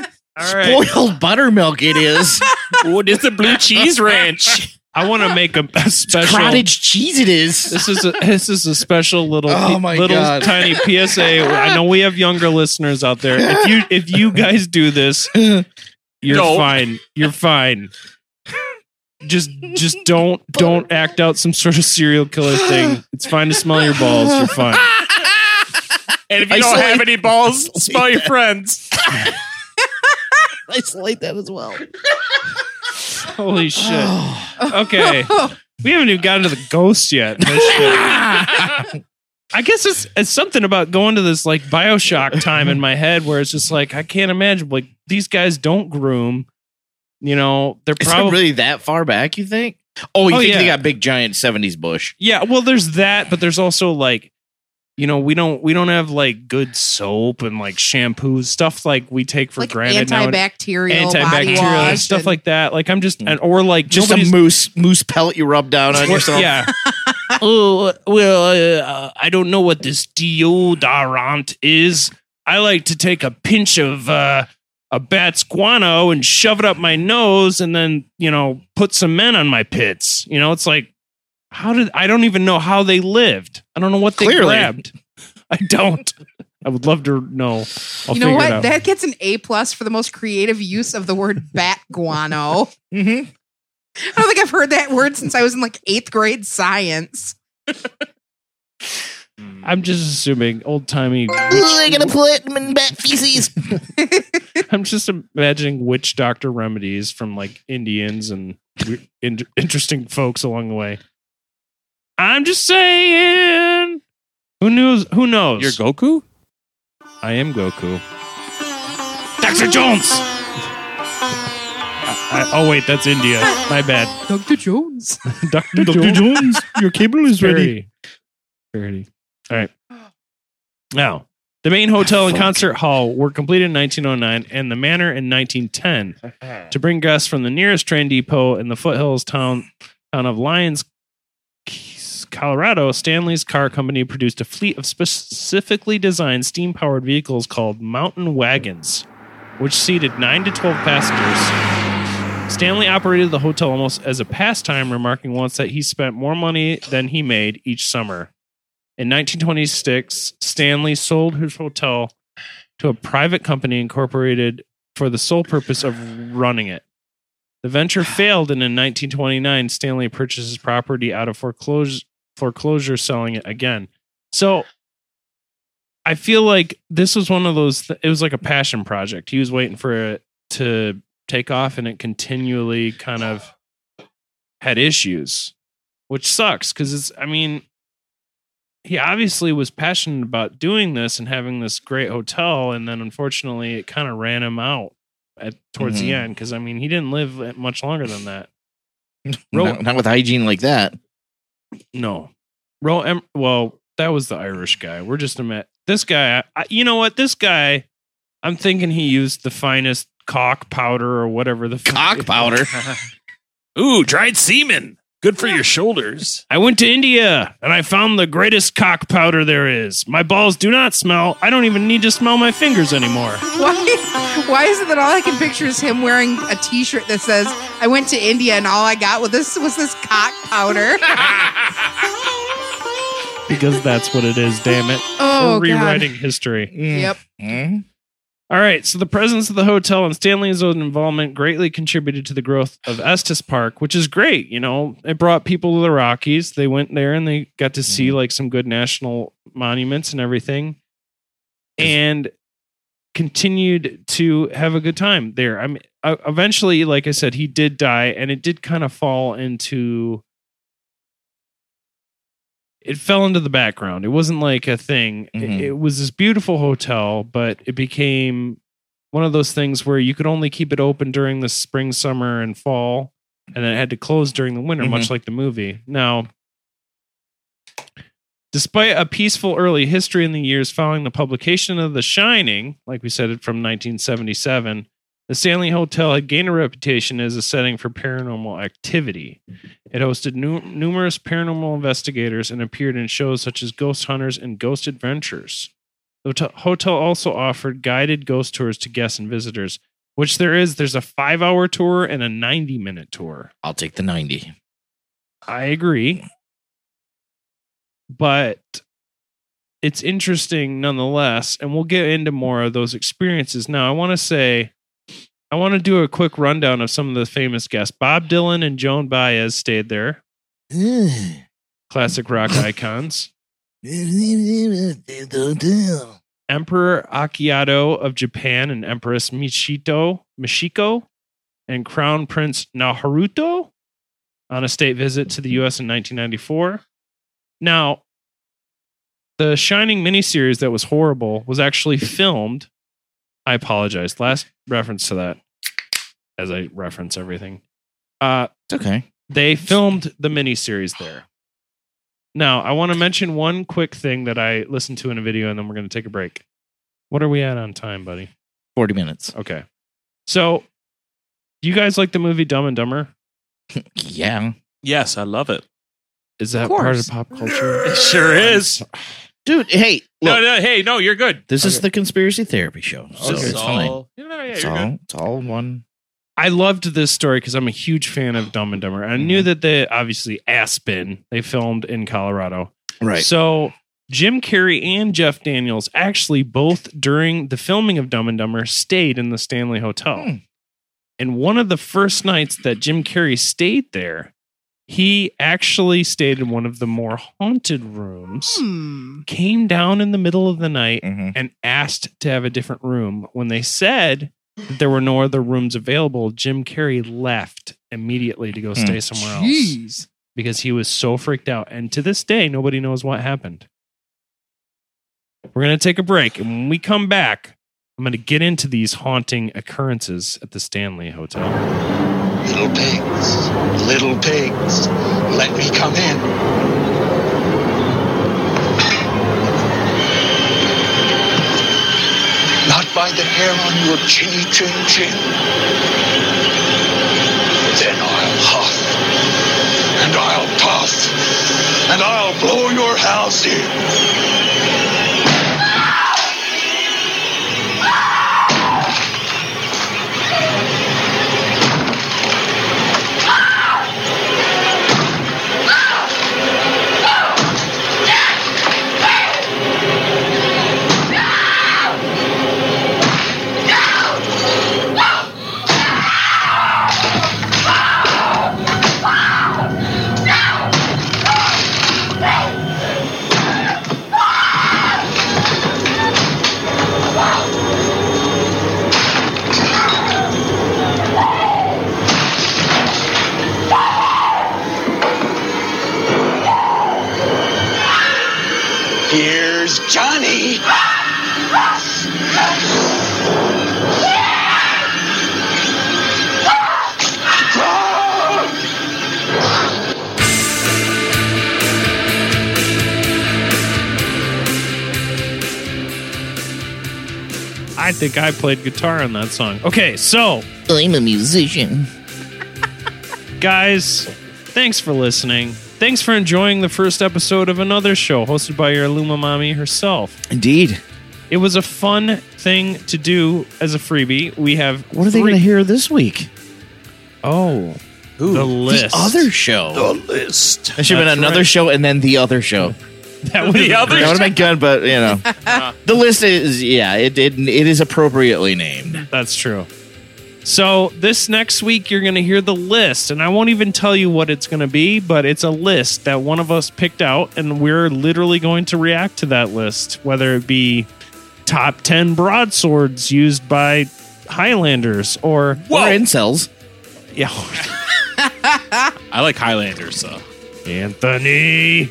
All right. Boiled buttermilk. It is oh, it's a blue cheese ranch. I want to make a, a special cottage cheese. It is. This is a, this is a special little Oh my little God. tiny PSA. I know we have younger listeners out there. If you if you guys do this, you're No. fine. You're fine. Just just don't don't act out some sort of serial killer thing. It's fine to smell your balls. You're fine. And if you Isolate- don't have any balls, smell your friends. Isolate that as well. Holy shit. Okay. We haven't even gotten to the ghost yet. I guess it's it's something about going to this like Bioshock time in my head where it's just like I can't imagine like these guys don't groom. You know, they're Is it probably really that far back? You think? Oh, you Oh, think yeah. they got big giant '70s bush? Yeah, well there's that, but there's also like you know, we don't we don't have like good soap and like shampoos, stuff like we take for like granted now. antibacterial, body Antibacterial wash, stuff and- like that. Like I'm just and, or like Just a moose moose pellet you rub down on yourself. Yeah. oh, well, uh, I don't know what this deodorant is. I like to take a pinch of uh, a bat's guano and shove it up my nose and then, you know, put some men on my pits. You know, it's like, how did I don't even know how they lived. I don't know what they Clearly. grabbed. I don't. I would love to know. I'll you know what? That gets an A plus for the most creative use of the word bat guano. Mm-hmm. I don't think I've heard that word since I was in like eighth grade science. I'm just assuming old timey. They're gonna put them in bat feces. I'm just imagining witch doctor remedies from like Indians and we- in- interesting folks along the way. I'm just saying. Who knows? Who knows? You're Goku? I am Goku. Dr. Jones. I, I- oh wait, that's India. My bad. Dr. Jones. Dr. Dr. Jones, your cable is ready. Parody. All right. Now, the main hotel and concert hall were completed in 1909 and the manor in 1910 to bring guests from the nearest train depot in the foothills town, town of Lyons, Keys, Colorado. Stanley's car company produced a fleet of specifically designed steam powered vehicles called mountain wagons, which seated 9 to 12 passengers. Stanley operated the hotel almost as a pastime, remarking once that he spent more money than he made each summer. In 1926, Stanley sold his hotel to a private company incorporated for the sole purpose of running it. The venture failed, and in 1929, Stanley purchased his property out of foreclosure, foreclosure selling it again. So I feel like this was one of those, th- it was like a passion project. He was waiting for it to take off, and it continually kind of had issues, which sucks because it's, I mean, he obviously was passionate about doing this and having this great hotel, and then unfortunately, it kind of ran him out at towards the Mhm. end because I mean, he didn't live much longer than that. Ro- not, not with hygiene like that. No, Ro. Em- well, that was the Irish guy. We're just a met. This guy, I, you know what? This guy, I'm thinking he used the finest cock powder or whatever the Cock powder. Ooh, dried semen. Good for your shoulders. I went to India and I found the greatest cock powder there is. My balls do not smell. I don't even need to smell my fingers anymore. Why, why is it that all I can picture is him wearing a T-shirt that says "I went to India and all I got was this was this cock powder"? Because that's what it is, damn it. Oh, We're God. rewriting history. Yep. Mhm. All right, so the presence of the hotel and Stanley's own involvement greatly contributed to the growth of Estes Park, which is great. You know, it brought people to the Rockies. They went there and they got to see mm-hmm. like some good national monuments and everything, and continued to have a good time there. I mean, eventually, like I said, he did die, and it did kind of fall into. It fell into the background. It wasn't like a thing. It- Mhm. it was this beautiful hotel, but it became one of those things where you could only keep it open during the spring, summer, and fall, and then it had to close during the winter, much like the movie. Now, despite a peaceful early history in the years following the publication of The Shining, like we said, it from 1977, the Stanley Hotel had gained a reputation as a setting for paranormal activity. It hosted nu- numerous paranormal investigators and appeared in shows such as Ghost Hunters and Ghost Adventures. The hotel also offered guided ghost tours to guests and visitors, which there is. There's a five hour tour and a 90 minute tour. I'll take the 90. I agree. But it's interesting nonetheless. And we'll get into more of those experiences. Now, I want to say, I want to do a quick rundown of some of the famous guests. Bob Dylan and Joan Baez stayed there, classic rock icons. Emperor Akihito of Japan and Empress Michito, Michiko and Crown Prince Naruto on a state visit to the US in 1994. Now, the Shining miniseries that was horrible was actually filmed. I apologize. Last reference to that as I reference everything. Uh, It's okay. they filmed the miniseries there. Now, I want to mention one quick thing that I listened to in a video, and then we're going to take a break. What are we at on time, buddy? 40 minutes. Okay. So, do you guys like the movie Dumb and Dumber? Yeah. Yes, I love it. Is that Of part of pop culture? It sure is. Dude, hey, No, look, no, hey, no, you're good. this is the conspiracy therapy show. So Okay. it's fine. So- Yeah, no, yeah, It's you're all, good. it's all one. I loved this story because I'm a huge fan of Dumb and Dumber. I knew that they obviously Aspen they filmed in Colorado. Right. So Jim Carrey and Jeff Daniels actually both during the filming of Dumb and Dumber stayed in the Stanley Hotel. Hmm. And one of the first nights that Jim Carrey stayed there, he actually stayed in one of the more haunted rooms. Hmm. Came down in the middle of the night Mhm. and asked to have a different room. When they said that there were no other rooms available, Jim Carrey left immediately to go Hmm. stay somewhere else because he was so freaked out. And to this day, nobody knows what happened. We're going to take a break. And when we come back, I'm going to get into these haunting occurrences at the Stanley Hotel. Little pigs, little pigs, let me come in. Not by the hair on your chinny chin chin. Then I'll huff, and I'll puff, and I'll blow your house in. Think I played guitar on that song. Okay, so I'm a musician. guys, thanks for listening. Thanks for enjoying the first episode of another show hosted by your Luma Mommy herself. Indeed. It was a fun thing to do as a freebie. We have What are they three- going to hear this week? Oh, the list. The other show. The list. That should have been That's another right. show and then the other show. that would The other That would have been good, but you know, the list is yeah, it, it it is appropriately named. That's true. So this next week you're going to hear the list, and I won't even tell you what it's going to be, but it's a list that one of us picked out, and we're literally going to react to that list, whether it be top ten broadswords used by Highlanders or Or incels. yeah, I like Highlanders, so. Anthony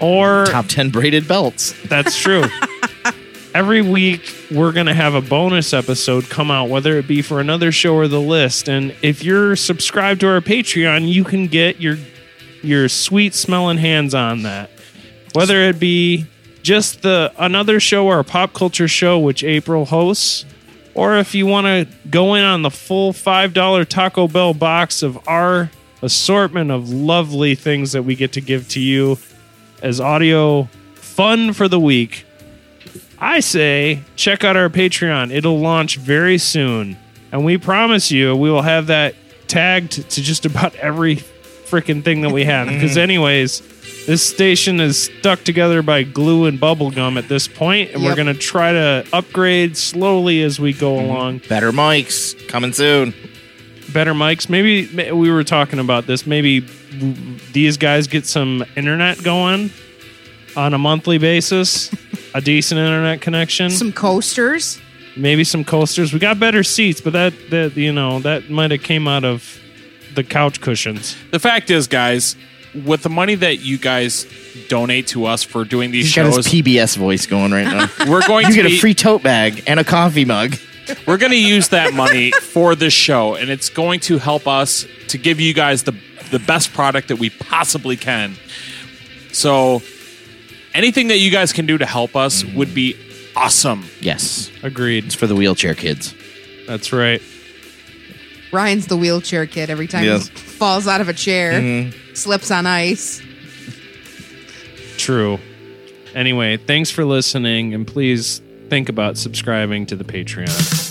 or Top ten braided belts. That's true. Every week, we're going to have a bonus episode come out, whether it be for another show or the list. And if you're subscribed to our Patreon, you can get your your sweet smelling hands on that. Whether it be just the another show or a pop culture show, which April hosts, or if you want to go in on the full five dollar Taco Bell box of our assortment of lovely things that we get to give to you as audio fun for the week. I say check out our Patreon. It'll launch very soon. And we promise you we will have that tagged to just about every freaking thing that we have. Mm. Because, anyways, this station is stuck together by glue and bubble gum at this point, and we're Yep. going to try to upgrade slowly as we go mm. along. Better mics coming soon. Better mics. Maybe ma- we were talking about this. Maybe these guys get some internet going on a monthly basis, a decent internet connection. Some coasters. maybe some coasters. We got better seats, but that that you know that might have came out of the couch cushions. The fact is, guys, with the money that you guys donate to us for doing these He's got shows, his PBS voice going right now. we're going you to get be, a free tote bag and a coffee mug. we're going to use that money for this show, and it's going to help us to give you guys the the best product that we possibly can. So, anything that you guys can do to help us would be awesome. Yes, Agreed. it's for the wheelchair kids. That's right. Ryan's the wheelchair kid. Every time Yes. he falls out of a chair, Mhm. slips on ice. True. Anyway, thanks for listening, and please think about subscribing to the Patreon.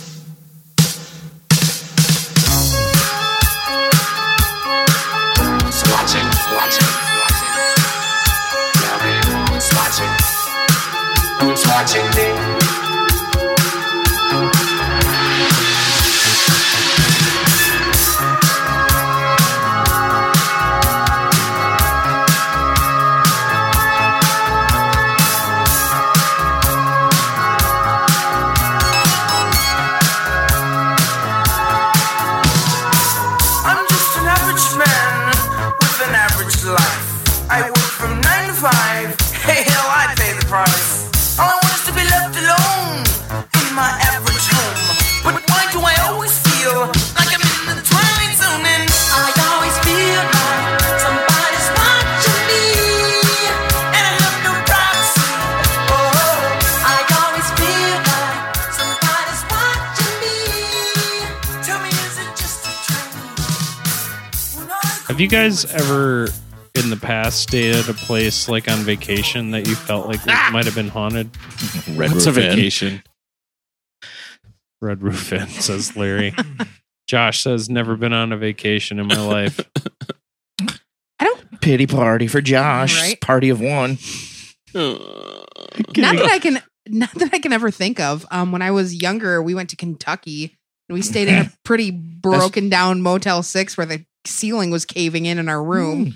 Guys ever in the past stayed at a place like on vacation that you felt like it might have been haunted? Red What's a Roof Inn. vacation? Red Roof Inn, says Larry. Josh says, never been on a vacation in my life. I don't pity party for Josh. Right. Party of one. Not that I can, not that I can ever think of. Um, when I was younger, we went to Kentucky and we stayed in a pretty broken down Motel Six where the ceiling was caving in in our room.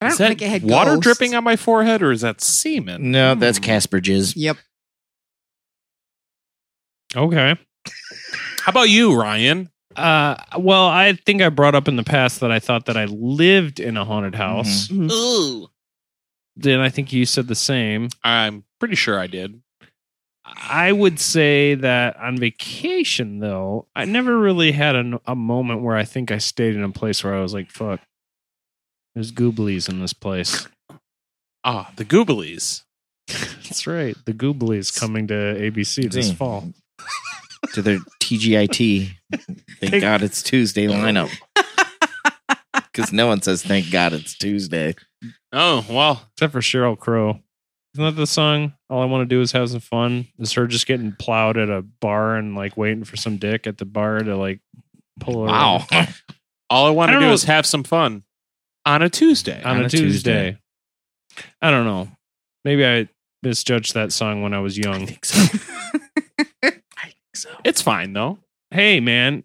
I don't Is that think it had water ghosts. dripping on my forehead, or is that semen? No, that's Casper jizz. Yep. Okay. How about you, Ryan? Uh, well, I think I brought up in the past that I thought that I lived in a haunted house. Mhm. Ooh. Then I think you said the same. I'm pretty sure I did. I would say that on vacation, though, I never really had a, a moment where I think I stayed in a place where I was like, fuck, there's gooblies in this place. Ah, the Gooblies. That's right. The gooblies coming to ABC this Dang. fall. To their TGIT. Thank God it's Tuesday lineup. Because no one says thank God it's Tuesday. Oh well, Except for Sheryl Crow. Isn't that the song? All I want to do is have some fun. Is her just getting plowed at a bar and like waiting for some dick at the bar to like pull her Wow. all I want to don't know. is have some fun on a Tuesday. on, On a, a Tuesday. Tuesday. I don't know. Maybe I misjudged that song when I was young. I think so. It's fine though. Hey, man,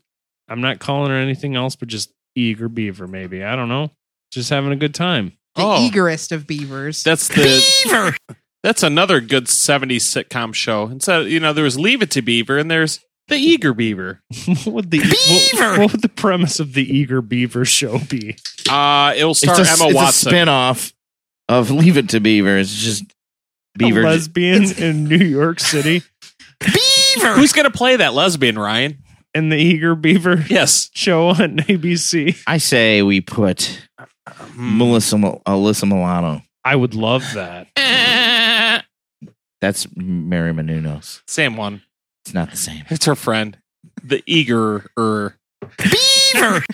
I'm not calling her anything else but just eager beaver. Maybe I don't know. Just having a good time. The Oh. eagerest of beavers. That's the beaver. That's another good '70s sitcom show. And so you know, there was Leave It to Beaver, and there's the Eager Beaver. what would the what, what would the premise of the eager beaver show be? Uh, it will It's star a, Emma it's Watson. a spin-off of Leave It to Beaver. It's just Beaver. a lesbian in New York City Beaver! Who's gonna play that lesbian, Ryan? and the eager beaver Yes. show on ABC. I say we put Melissa Mil- Alyssa Milano. I would love that. That's Mary Menounos. Same one. It's not the same. It's her friend, the eager er. Beaver!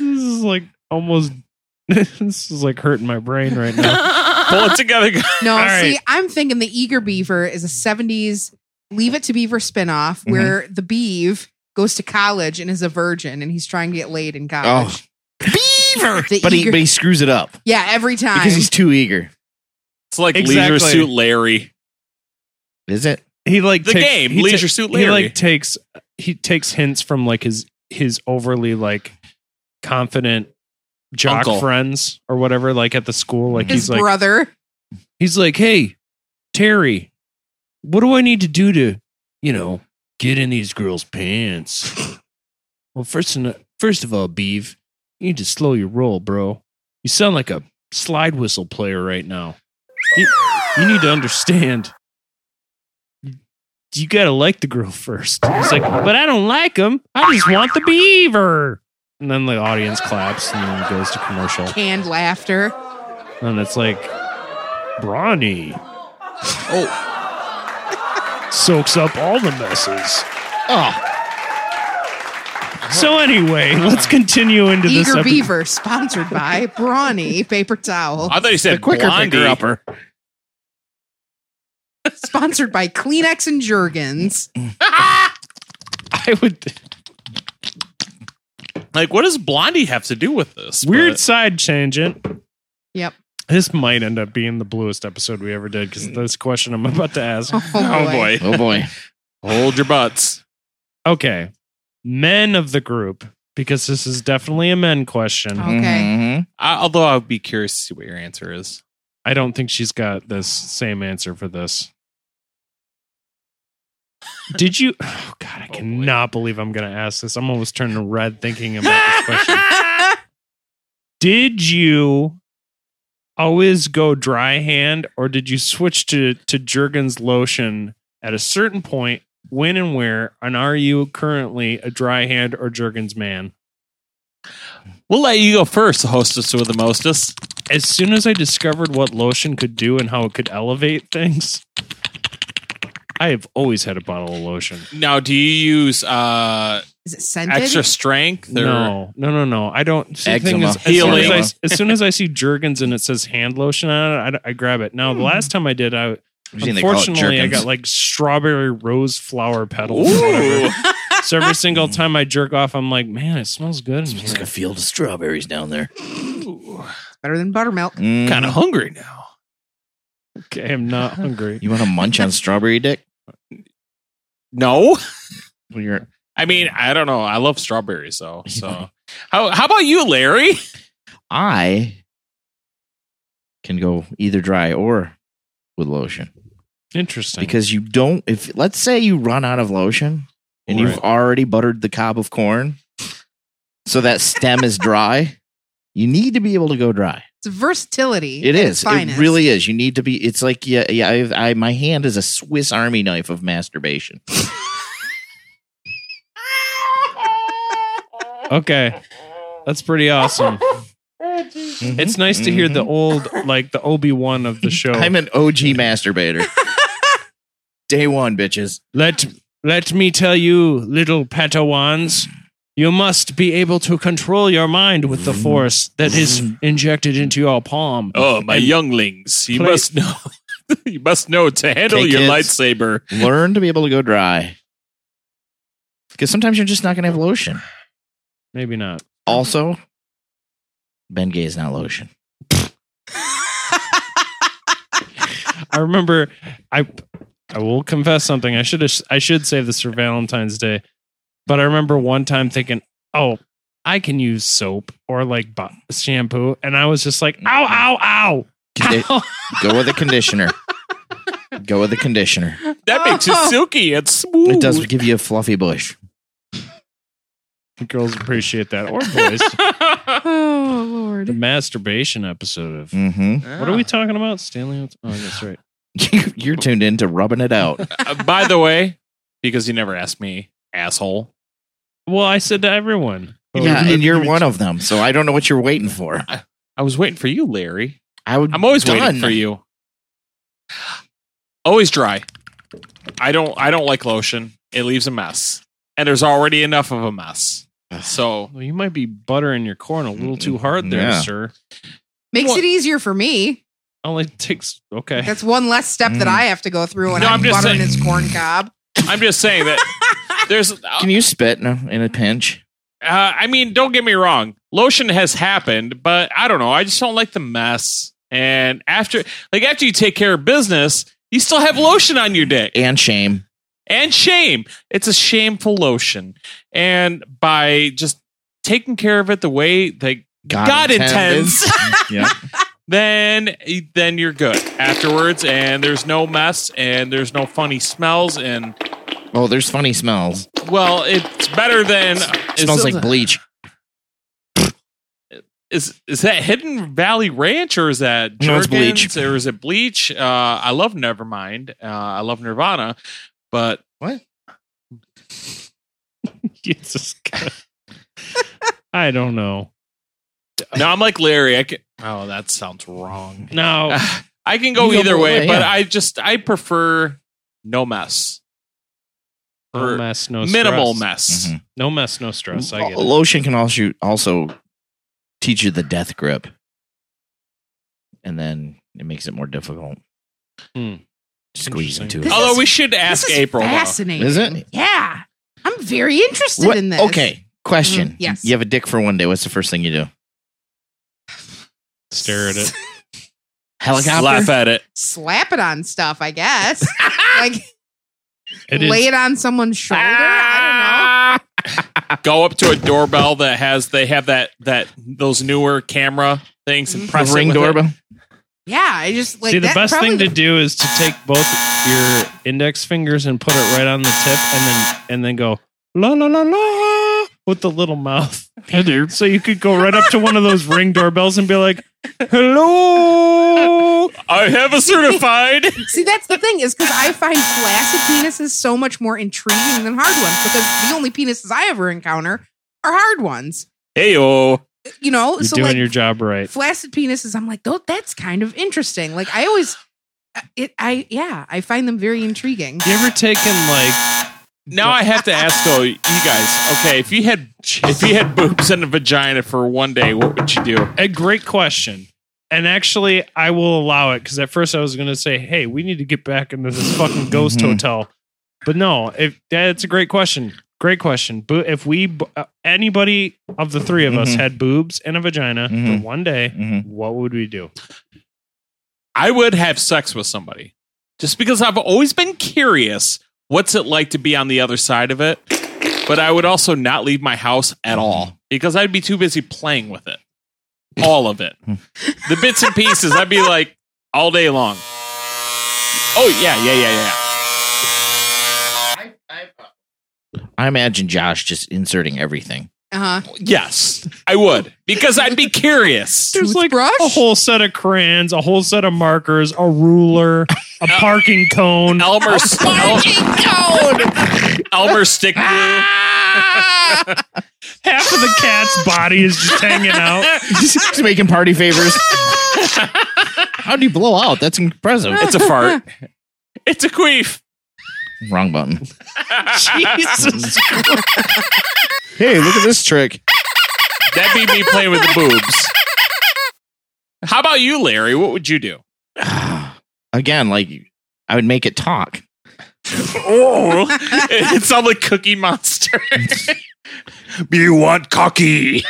This is like almost. this is like hurting my brain right now. Pull it together. No, All see, right. I'm thinking the Eager Beaver is a 70s Leave It to Beaver spinoff Mm-hmm. where the Beav goes to college and is a virgin and he's trying to get laid in oh. college. Beaver! The But he, but he screws it up Yeah, every time. because he's too eager. It's like Exactly. Leisure Suit Larry. Is it? He like The takes- game, he Leisure Suit Larry. He Larry. like takes he takes hints from like his his overly like confident jock Uncle. friends or whatever, like at the school. Like his he's like brother. he's like, hey, Terry, what do I need to do to, you know, get in these girls' pants? well, first and first of all, Beeve, you need to slow your roll, bro. You sound like a slide whistle player right now. You, you need to understand. You gotta like the girl first. It's like, but I don't like him. I just want the beaver. And then the audience claps and then it goes to commercial. Canned laughter. And it's like, Brawny. Oh. Soaks up all the messes. Oh. So anyway, let's continue into this. Eager epi- Beaver, sponsored by Brawny Paper Towel. I thought you said The quicker Blondie. picker upper. Sponsored by Kleenex and Jergens. I would Like, what does Blondie have to do with this? weird But- side tangent. Yep. This might end up being the bluest episode we ever did because this question I'm about to ask. Oh, oh boy. Oh boy. Hold your butts. Okay, men of the group because this is definitely a men question. Okay. Mhm. I, although I would be curious to see what your answer is. I don't think she's got this same answer for this. Did you? Oh God, I cannot believe I'm going to ask this. I'm almost turning red thinking about this question. Did you always go dry hand, or did you switch to to Jergens lotion at a certain point? When and where? And are you currently a dry hand or Jergens man? We'll let you go first, the hostess with the mostest. As soon as I discovered what lotion could do and how it could elevate things, I have always had a bottle of lotion. Now, do you use uh, Is it scented? extra strength? Or No, no, no, no. I don't. See, the thing is, as, soon as, I, as soon as I see Jergens and it says hand lotion on it, I, I grab it. Now, the last time I did, I I've seen they call it unfortunately I got like strawberry rose flower petals. so every single time I jerk off, I'm like, man, it smells good. In It's like a field of strawberries down there. Better than buttermilk. Mhm. kind of hungry now. Okay, I'm not hungry. You want to munch on strawberry dick? No, Well, you're I mean I don't know. I love strawberries, so so. How how about you, Larry? I can go either dry or with lotion Interesting. because you don't. If let's say you run out of lotion and you've already buttered the cob of corn, so that stem is dry, you need to be able to go dry. It's versatility. It at is. its It really is. You need to be. It's like yeah, yeah. I, I my hand is a Swiss Army knife of masturbation. okay, that's pretty awesome. Mm-hmm. It's nice to hear the mm-hmm. old, like the Obi Wan of the show. Mm-hmm. I'm an OG masturbator. Day one, bitches. Let let me tell you, little Padawans, you must be able to control your mind with the mm-hmm. force that is injected into your palm. Oh, my And younglings, you play- must know. you must know to handle Okay, your kids. lightsaber. Learn to be able to go dry. Because sometimes you're just not going to have lotion. Maybe not. Also, Ben Gay is not lotion. I remember I I will confess something. I should have I should save this for Valentine's Day. But I remember one time thinking, "Oh, I can use soap or like shampoo." And I was just like, "Ow, ow, ow." Condi- ow. Go with the conditioner. Go with the conditioner. That makes it silky and smooth. It does give you a fluffy bush. Girls appreciate that or boys. Oh lord! the masturbation episode of Mm-hmm. What are we talking about? Stanley? Oh, that's right. You're tuned in to rubbing it out. Uh, by the way, because you never asked me, asshole. Well, I said to everyone. yeah, and you're one of them, so I don't know what you're waiting for. I was waiting for you, Larry. I would. I'm always done. waiting for you. Always dry. I don't. I don't like lotion. It leaves a mess, and there's already enough of a mess. So Well, you might be buttering your corn a little too hard there, Yeah. sir. Makes What? it easier for me. Only takes okay. That's one less step that Mm. I have to go through when No, I'm, I'm just buttering saying- his corn cob. I'm just saying that there's. Can you spit in a, in a pinch? Uh, I mean, don't get me wrong. Lotion has happened, but I don't know. I just don't like the mess. And after, like, after you take care of business, you still have lotion on your dick. And shame. And shame. It's a shameful lotion. And by just taking care of it the way that God, intended. intends, yeah. then then you're good afterwards. And there's no mess, and there's no funny smells. And Oh, there's funny smells. well, it's better than it smells like bleach. is is that Hidden Valley Ranch or is that No, it's Bleach. or is it Bleach? Uh, I love Nevermind. Uh, I love Nirvana, but What? Jesus God. I don't know. now I'm like Larry. I can. Oh, that sounds wrong. No, I can go either both way, way, but yeah. I just I prefer no mess. No Or mess, no minimal stress. mess. Mhm. No mess, no stress. I get it. Lotion can also also teach you the death grip, and then it makes it more difficult. Hmm. Squeeze Interesting. into it. Although we should ask this is April. though. fascinating. Is it? Yeah. I'm very interested What- in this. Okay, question. Mhm, yes. You have a dick for one day. What's the first thing you do? Stare at it. Helicopter. Laugh at it. Slap it on stuff, I guess. like It lay is- it on someone's shoulder. I Go up to a doorbell that has they have that that those newer camera things and Mhm. press The it ring with it. doorbell. Don't know. Yeah, I just like See, the best probably thing to do is to take both your index fingers and put it right on the tip, and then and then go la la la la with the little mouth. So you could go right up to one of those ring doorbells and be like, "Hello." I have a certified. See, that's the thing is because I find flaccid penises so much more intriguing than hard ones because the only penises I ever encounter are hard ones. hey yo. You know, You're so doing like your job right. flaccid penises, I'm like, oh, that's kind of interesting. Like I always, uh, it, I yeah, I find them very intriguing. You ever taken like Now I have to ask though, you guys. Okay, if you had if you had boobs and a vagina for one day, what would you do? a great question? And actually, I will allow it because at first I was going to say, "Hey, we need to get back into this fucking ghost Mhm. hotel," but no. If that's a great question, great question. Bo- if we, uh, anybody of the three of us, Mhm. had boobs and a vagina Mhm. for one day, Mhm. what would we do? I would have sex with somebody. Just because I've always been curious what's it like to be on the other side of it. But I would also not leave my house at all because I'd be too busy playing with it. All of it. the bits and pieces, I'd be like all day long. Oh, yeah, yeah, yeah, yeah. I imagine Josh just inserting everything. Uh huh. Yes, I would because I'd be curious. There's like Toothbrush? a whole set of crayons, a whole set of markers, a ruler, a parking cone. Elmer, El- Elmer stick glue. Half of the cat's body is just hanging out. He's making party favors. How do you blow out? That's impressive. It's a fart. It's a queef. Wrong button. Jesus. Hey, look at this trick. That'd be me playing with the boobs. How about you, Larry? What would you do? Again, like I would make it talk. Oh, it sounds like Cookie Monster. you want cocky?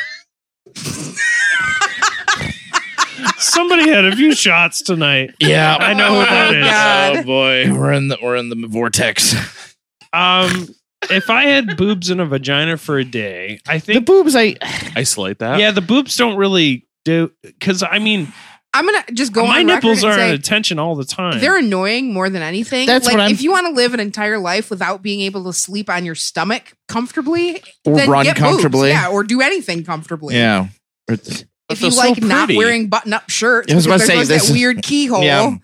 Somebody had a few shots tonight. Yeah, I know who that is. God. Oh boy, we're in the we're in the vortex. Um, if I had boobs and a vagina for a day, I think The boobs, I Isolate that. yeah, the boobs don't really do because I mean I'm gonna just go my on nipples are at attention all the time. They're annoying more than anything. That's like what I'm- if you want to live an entire life without being able to sleep on your stomach comfortably, or then run get boobs. comfortably. yeah, or do anything comfortably. Yeah. It's- If you they're so like not wearing button-up shirts, I was because about to there's say, this that is- weird keyhole. Yeah.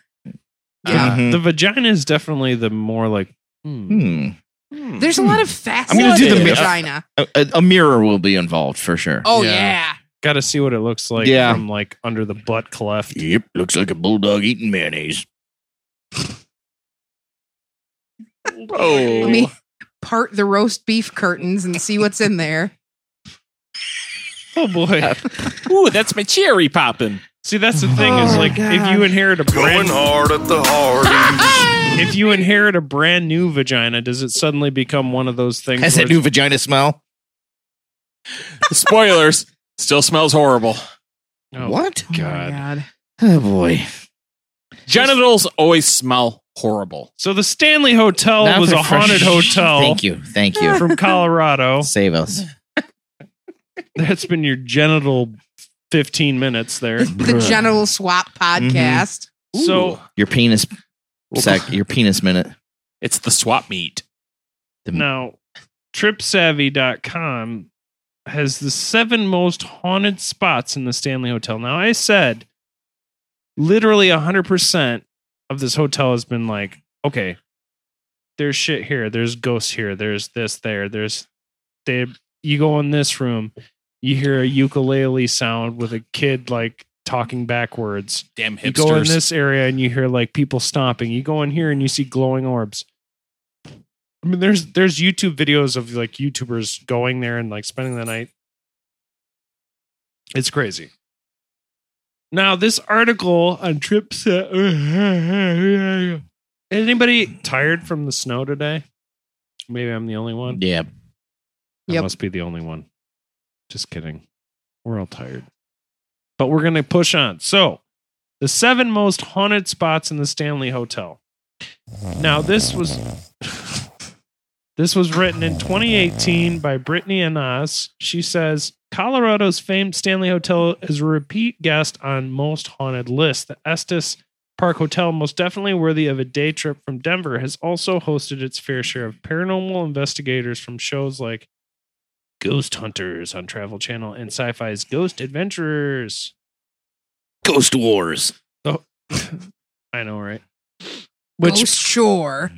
Yeah. Mhm. the vagina is definitely the more like hmm. Hmm. There's a lot of facets I'm gonna do the- vagina. A, a- a mirror will be involved for sure. Oh Yeah. yeah. Got to see what it looks like Yeah. from like under the butt cleft. Yep, looks like a bulldog eating mayonnaise. Oh, Let me part the roast beef curtains and see what's in there. Oh boy. Ooh, that's my cherry popping. See, that's the thing is Oh, like if you inherit a brand Going hard at the Hardee's. if you inherit a brand new vagina, does it suddenly become one of those things? Has where that new vagina smell? Spoilers. Still smells horrible. oh, what? Oh my God. god. Oh boy. Genitals always smell horrible. So the Stanley Hotel Now was for a haunted fresh- hotel Thank you. Thank you. from Colorado. Save us. That's been your genital 15 minutes there. The genital swap mm-hmm. podcast. So Your penis sec your penis minute. It's the swap meet. The- now, tripsavvy.com has the seven most haunted spots in the Stanley Hotel. Now, I said literally 100% of this hotel has been like, okay, there's shit here, there's ghosts here, there's this there, there's they you go in this room, you hear a ukulele sound with a kid like talking backwards. Damn You go in this area and you hear like people stomping. You go in here and you see glowing orbs. I mean, there's there's YouTube videos of like YouTubers going there and like spending the night. It's crazy. Now, this article on trips. Anybody tired from the snow today? Maybe I'm the only one. Yeah. I Yep. must be the only one. Just kidding. We're all tired. But we're going to push on. So, the seven most haunted spots in the Stanley Hotel. Now, this was this was written in 2018 by Brittany Anas. She says Colorado's famed Stanley Hotel is a repeat guest on most haunted lists. The Estes Park Hotel, most definitely worthy of a day trip from Denver, has also hosted its fair share of paranormal investigators from shows like Ghost Hunters on Travel Channel and Sci Fi's Ghost Adventurers. Ghost Wars. Oh, I know, right? Which Ghost Shore,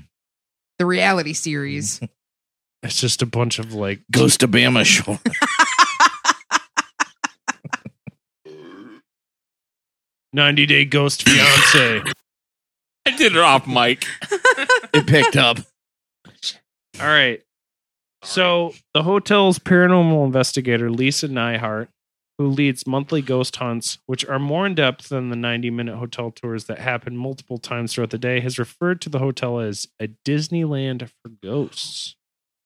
the reality series. it's just a bunch of like Ghost Obama Shore. ninety day ghost fiance. I did it off mic. it picked up. All right. So the hotel's paranormal investigator, Lisa Nyhart, who leads monthly ghost hunts, which are more in depth than the 90 minute hotel tours that happen multiple times throughout the day, has referred to the hotel as a Disneyland for ghosts.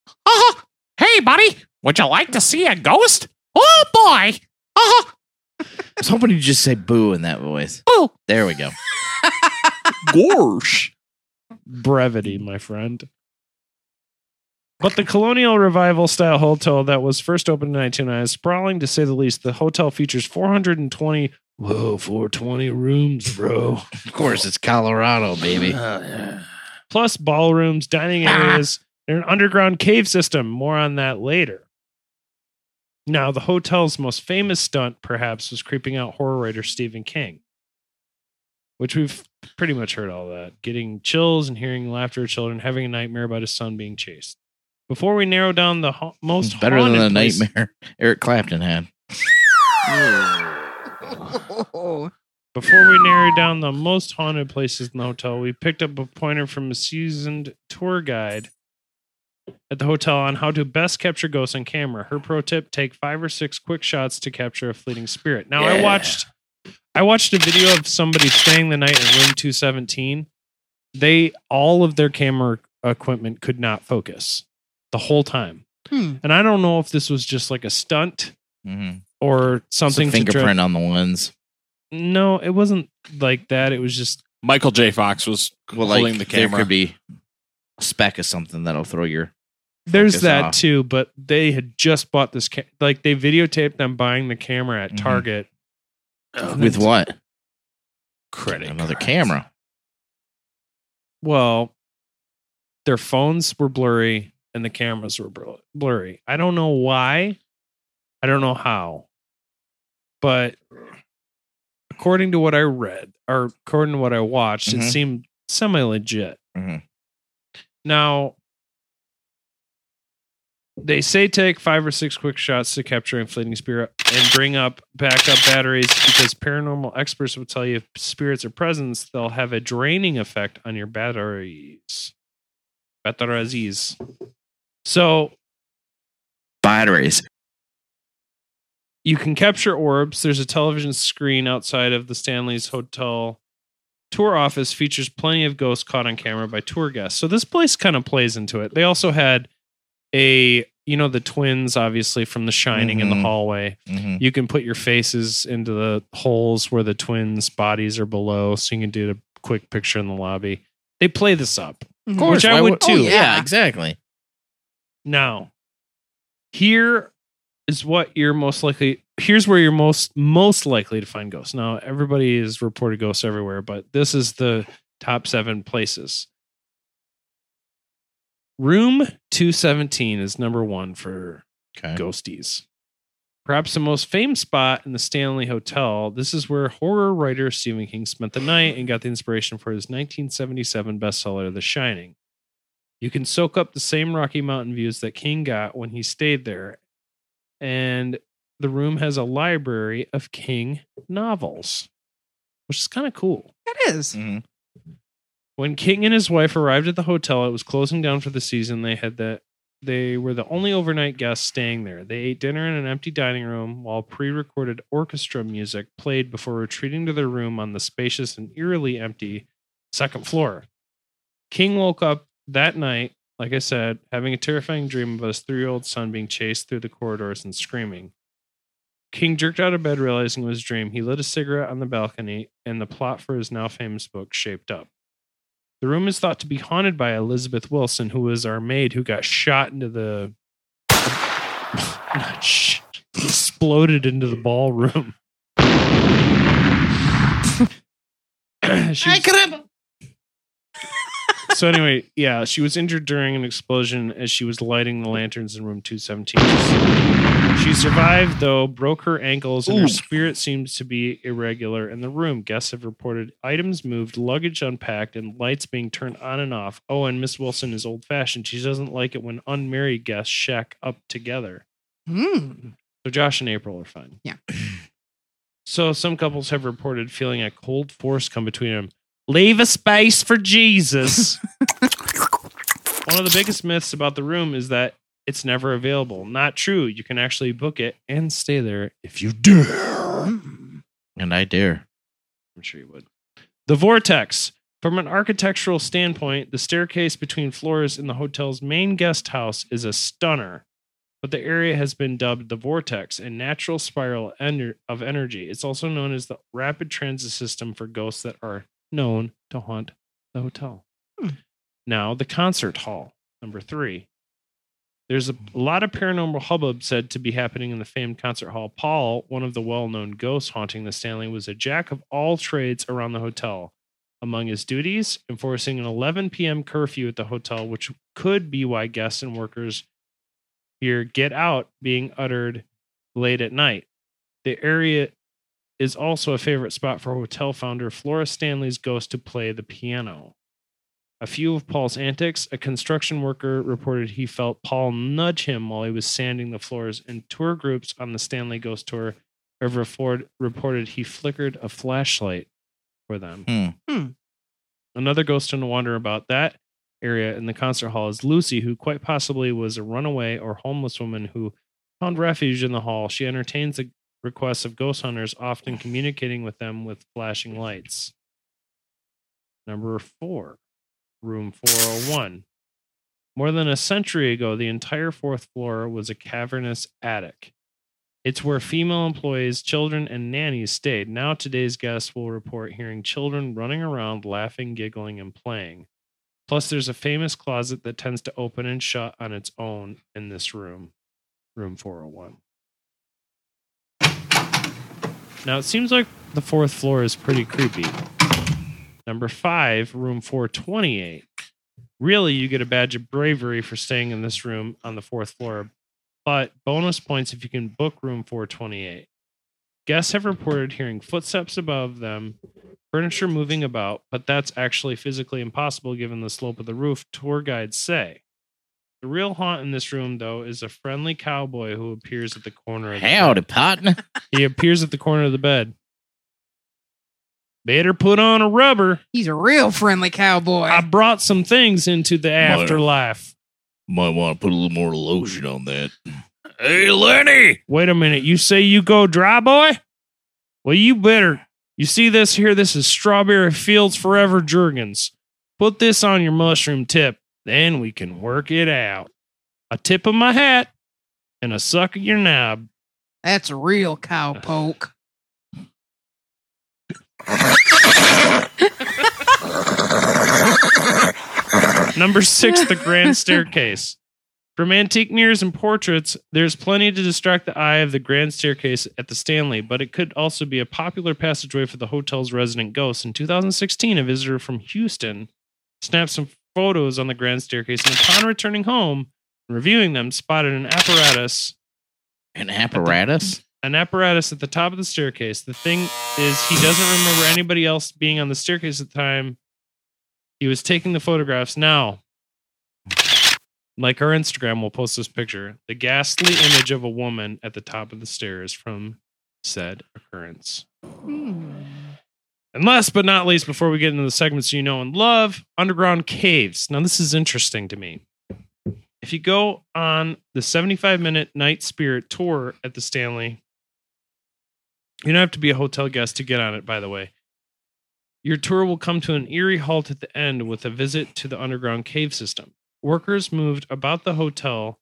Uh-huh. Hey, buddy, would you like to see a ghost? Oh boy. Uh-huh. I was hoping you'd just say boo in that voice. Boo. There we go. Gorsh. Brevity, my friend. But the colonial revival style hotel that was first opened in 1909 is sprawling to say the least. The hotel features 420, whoa, 420 rooms, bro. Of course, it's Colorado, baby. Uh, plus ballrooms, dining ah! areas, and an underground cave system. More on that later. Now, the hotel's most famous stunt, perhaps, was creeping out horror writer Stephen King, which we've pretty much heard all that. Getting chills and hearing laughter of children, having a nightmare about his son being chased. Before we narrow down the ha- most It's better than haunted the place- nightmare Eric Clapton had. Before we narrow down the most haunted places in the hotel, we picked up a pointer from a seasoned tour guide at the hotel on how to best capture ghosts on camera. Her pro tip: take five or six quick shots to capture a fleeting spirit. Now, I Yeah. watched, I watched a video of somebody staying the night in room two seventeen. They all of their camera equipment could not focus the whole time, Hmm. and I don't know if this was just like a stunt Mm-hmm. or something. Some to dra- fingerprint on the lens. no, it wasn't like that. It was just Michael J. Fox was Well, holding like the there could be a speck of something that'll throw your. There's focus that off. too, but they had just bought this. Ca- like they videotaped them buying the camera at Mhm. Target With what? credit. Another cards. camera. Well, their phones were blurry and the cameras were blurry. I don't know why. I don't know how. But according to what I read, or according to what I watched, it Mhm. seemed semi legit. Mhm. Now, they say take five or six quick shots to capture a fleeting spirit and bring up backup batteries because paranormal experts will tell you if spirits are present, they'll have a draining effect on your batteries. Batteries. So Batteries. you can capture orbs. There's a television screen outside of the Stanley's Hotel tour office features plenty of ghosts caught on camera by tour guests. So this place kind of plays into it. They also had a you know the twins obviously from The Shining in the Mhm. hallway. Mhm. You can put your faces into the holes where the twins' bodies are below, so you can do a quick picture in the lobby. They play this up, Of which I why would too. Oh, yeah. yeah, exactly. Now, here is what you're most likely. Here's where you're most most likely to find ghosts. Now, everybody is reported ghosts everywhere, but this is the top seven places. Room 217 is number one for Okay. ghosties. Perhaps the most famous spot in the Stanley Hotel, this is where horror writer Stephen King spent the night and got the inspiration for his 1977 bestseller, The Shining. You can soak up the same Rocky Mountain views that King got when he stayed there. And the room has a library of King novels, which is kind of cool. That is. Mhm. When King and his wife arrived at the hotel, it was closing down for the season. They had the they were the only overnight guests staying there. They ate dinner in an empty dining room while pre-recorded orchestra music played before retreating to their room on the spacious and eerily empty second floor. King woke up that night, like I said, having a terrifying dream of his three-year-old son being chased through the corridors and screaming. King jerked out of bed, realizing it was a dream. He lit a cigarette on the balcony, and the plot for his now famous book shaped up. The room is thought to be haunted by Elizabeth Wilson, who was our maid who got shot into the. Exploded into the ballroom. She was- so anyway, yeah, she was injured during an explosion as she was lighting the lanterns in room 217. She survived, though, broke her ankles, and her spirit seems to be irregular in the room. Guests have reported items moved, luggage unpacked, and lights being turned on and off. Oh, and Miss Wilson is old fashioned. She doesn't like it when unmarried guests shack up together. Hmm. So Josh and April are fine. Yeah. So some couples have reported feeling a cold force come between them. Leave a space for Jesus. One of the biggest myths about the room is that it's never available. Not true. You can actually book it and stay there if you dare. Mm. And I dare. I'm sure you would. The vortex. From an architectural standpoint, the staircase between floors in the hotel's main guest house is a stunner. But the area has been dubbed the vortex, a natural spiral ener- of energy. It's also known as the rapid transit system for ghosts that are known to haunt the hotel. Hmm. Now, the concert hall, number three. There's a, a lot of paranormal hubbub said to be happening in the famed concert hall. Paul, one of the well known ghosts haunting the Stanley, was a jack of all trades around the hotel. Among his duties, enforcing an 11 p.m. curfew at the hotel, which could be why guests and workers hear get out being uttered late at night. The area is also a favorite spot for hotel founder Flora Stanley's ghost to play the piano. A few of Paul's antics, a construction worker reported he felt Paul nudge him while he was sanding the floors, and tour groups on the Stanley Ghost Tour have refor- reported he flickered a flashlight for them. Hmm. Hmm. Another ghost to wonder about that area in the concert hall is Lucy, who quite possibly was a runaway or homeless woman who found refuge in the hall. She entertains the requests of ghost hunters, often communicating with them with flashing lights. Number four, room 401. More than a century ago, the entire fourth floor was a cavernous attic. It's where female employees, children, and nannies stayed. Now, today's guests will report hearing children running around, laughing, giggling, and playing. Plus, there's a famous closet that tends to open and shut on its own in this room, room 401. Now, it seems like the fourth floor is pretty creepy. Number five, room 428. Really, you get a badge of bravery for staying in this room on the fourth floor, but bonus points if you can book room 428. Guests have reported hearing footsteps above them, furniture moving about, but that's actually physically impossible given the slope of the roof, tour guides say. The real haunt in this room, though, is a friendly cowboy who appears at the corner of the Howdy, partner. he appears at the corner of the bed. Better put on a rubber. He's a real friendly cowboy. I brought some things into the afterlife. Might want to put a little more lotion on that. Hey, Lenny. Wait a minute. You say you go dry, boy? Well, you better. You see this here? This is Strawberry Fields Forever Jergens. Put this on your mushroom tip. Then we can work it out. A tip of my hat and a suck of your knob. That's a real cowpoke. Number six, the grand staircase. From antique mirrors and portraits, there's plenty to distract the eye of the grand staircase at the Stanley, but it could also be a popular passageway for the hotel's resident ghosts. In 2016, a visitor from Houston snapped some photos on the grand staircase, and upon returning home and reviewing them, spotted an apparatus An apparatus? an apparatus at the top of the staircase. The thing is, he doesn't remember anybody else being on the staircase at the time. He was taking the photographs. Now, like our Instagram, we'll post this picture. The ghastly image of a woman at the top of the stairs from said occurrence. Hmm. And last but not least, before we get into the segments you know and love, underground caves. Now, this is interesting to me. If you go on the 75 minute night spirit tour at the Stanley, you don't have to be a hotel guest to get on it, by the way. Your tour will come to an eerie halt at the end with a visit to the underground cave system. Workers moved about the hotel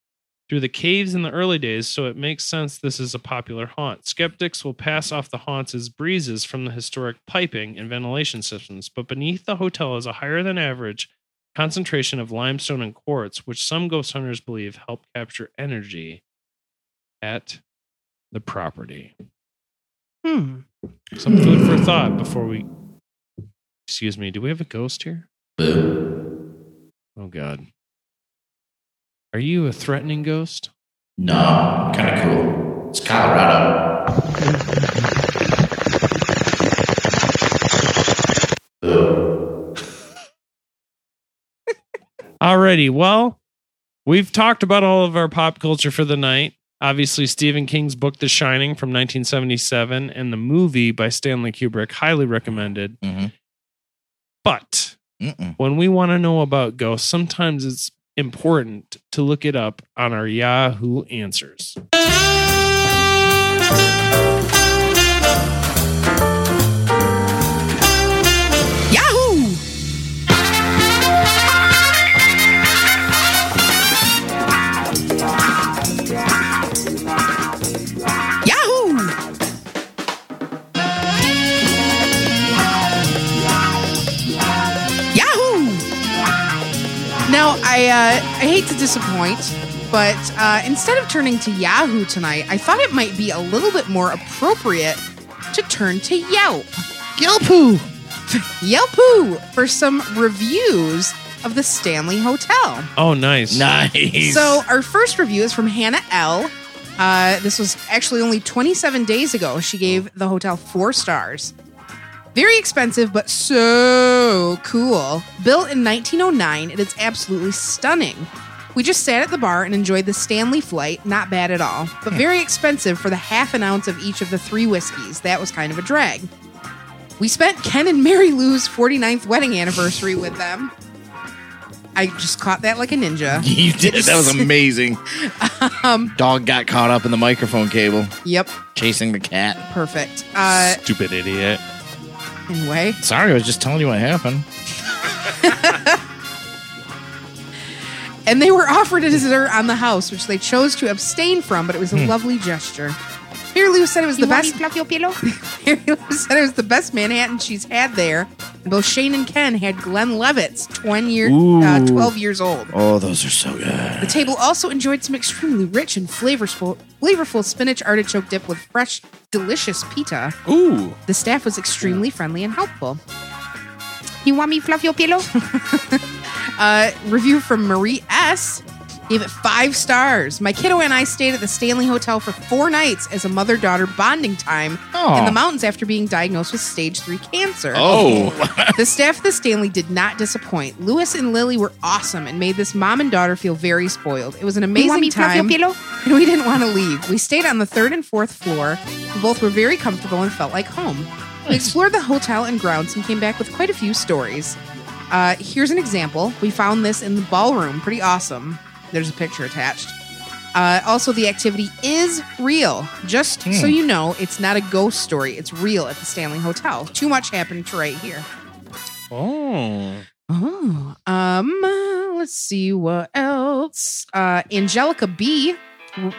through the caves in the early days, so it makes sense this is a popular haunt. Skeptics will pass off the haunts as breezes from the historic piping and ventilation systems, but beneath the hotel is a higher than average concentration of limestone and quartz, which some ghost hunters believe help capture energy at the property. Hmm. Some food for thought before we. Excuse me, do we have a ghost here? Oh, God. Are you a threatening ghost? No, kind of cool. It's Colorado. Alrighty, well, we've talked about all of our pop culture for the night. Obviously, Stephen King's book The Shining from 1977 and the movie by Stanley Kubrick, highly recommended. Mhm. But Mm-mm. when we want to know about ghosts, sometimes it's important to look it up on our Yahoo Answers. I uh, I hate to disappoint, but uh, instead of turning to Yahoo tonight, I thought it might be a little bit more appropriate to turn to Yelp. Yelpoo! Yelpoo for some reviews of the Stanley Hotel. Oh, nice. Nice. So our first review is from Hannah L. Uh, this was actually only 27 days ago. She gave the hotel four stars. Very expensive, but so cool. Built in 1909, it is absolutely stunning. We just sat at the bar and enjoyed the Stanley flight. Not bad at all, but very expensive for the half an ounce of each of the three whiskeys. That was kind of a drag. We spent Ken and Mary Lou's 49th wedding anniversary with them. I just caught that like a ninja. you did. That was amazing. Um, Dog got caught up in the microphone cable, yep, chasing the cat. perfect. Uh, Stupid idiot. anyway, Sorry, I was just telling you what happened. and they were offered a dessert on the house, which they chose to abstain from, but it was a hmm. lovely gesture. Mary Lou said it was the best. Mary Lou said it was the best Manhattan she's had there. Both Shane and Ken had Glenlivet's 20 year, uh, 12 years old. Oh, those are so good. The table also enjoyed some extremely rich and flavorful, flavorful spinach artichoke dip with fresh, delicious pita. Ooh. The staff was extremely friendly and helpful. You want me fluff your pillow? uh, review from Marie S. Gave it five stars. My kiddo and I stayed at the Stanley Hotel for four nights as a mother daughter bonding time in the mountains after being diagnosed with stage three cancer. Oh. The staff at the Stanley did not disappoint. Lewis and Lily were awesome and made this mom and daughter feel very spoiled. It was an amazing time. And we didn't want to leave. We stayed on the third and fourth floor. We both were very comfortable and felt like home. We explored the hotel and grounds and came back with quite a few stories. Uh, here's an example. We found this in the ballroom. Pretty awesome. There's a picture attached. Uh, also, the activity is real. Just so you know, it's not a ghost story. It's real at the Stanley Hotel. Too much happened to right here. Oh. Oh, um, uh, let's see what else. Uh, Angelica B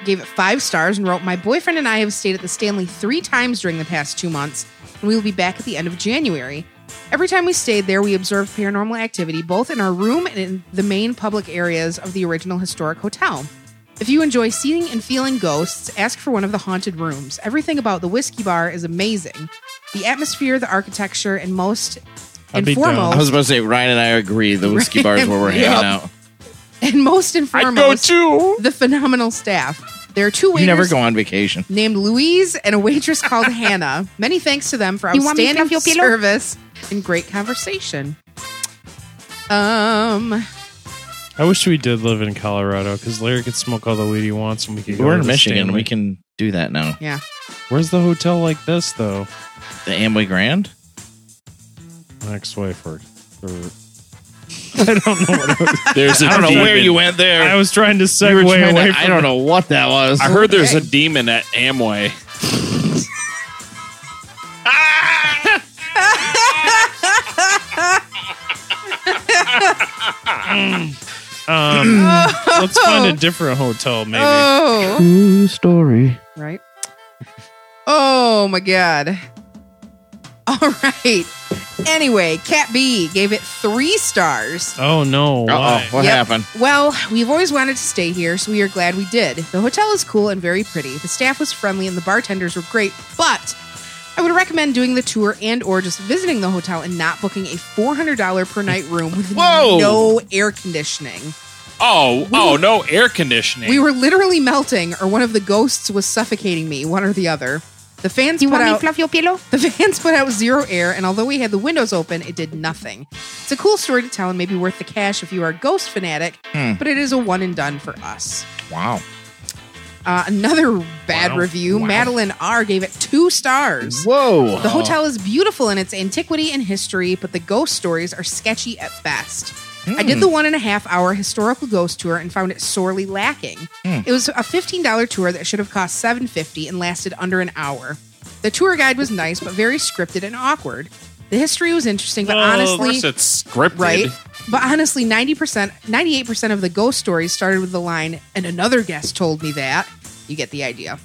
gave it five stars and wrote, "My boyfriend and I have stayed at the Stanley three times during the past two months, and we will be back at the end of January. Every time we stayed there, we observed paranormal activity both in our room and in the main public areas of the original historic hotel." If you enjoy seeing and feeling ghosts, ask for one of the haunted rooms. Everything about the whiskey bar is amazing. The atmosphere, the architecture, and most I'd and be down. foremost, I was about to say, Ryan and I agree. The whiskey bars where we're hanging out. and most and I'd go foremost, too. the phenomenal staff. There are two You waiters never go on vacation. named Louise and a waitress called Hannah. Many thanks to them for You want me to outstanding fluff your pillow? service and great conversation. Um, I wish we did live in Colorado because Larry could smoke all the weed he wants and we could. We're to in Michigan. Stanley. We can do that now. yeah. Where's the hotel like this though? The Amway Grand? An ex-wife or, or I don't know what I was. There's a I don't know where you went there. I was trying to segue You were to- away. I don't know what that was. I heard there's a demon at Amway. Um, let's find a different hotel, maybe. Oh. True story. Right? Oh my god. All right. Anyway, Cat B gave it three stars. Oh no! Uh Why? oh, what Yep. happened? Well, we've always wanted to stay here, so we are glad we did. The hotel is cool and very pretty. The staff was friendly and the bartenders were great, but I would recommend doing the tour and or just visiting the hotel and not booking a $400 per night room with Whoa. no air conditioning. Oh, oh, no air conditioning. We were literally melting or one of the ghosts was suffocating me, one or the other. The fans put out fluff your pillow? the fans put out zero air, and although we had the windows open, it did nothing. It's a cool story to tell and maybe worth the cash if you are a ghost fanatic, Hmm. but it is a one and done for us. Wow. Uh, another bad Wow. review. Wow. Madeline R gave it two stars. Whoa. The hotel is beautiful in its antiquity and history, but the ghost stories are sketchy at best. I did the one and a half hour historical ghost tour and found it sorely lacking. Hmm. It was a $15 tour that should have cost $7.50 and lasted under an hour. The tour guide was nice, but very scripted and awkward. The history was interesting, but Well, honestly, course it's scripted. right? But honestly, 90%, 98% of the ghost stories started with the line, and another guest told me that. You get the idea.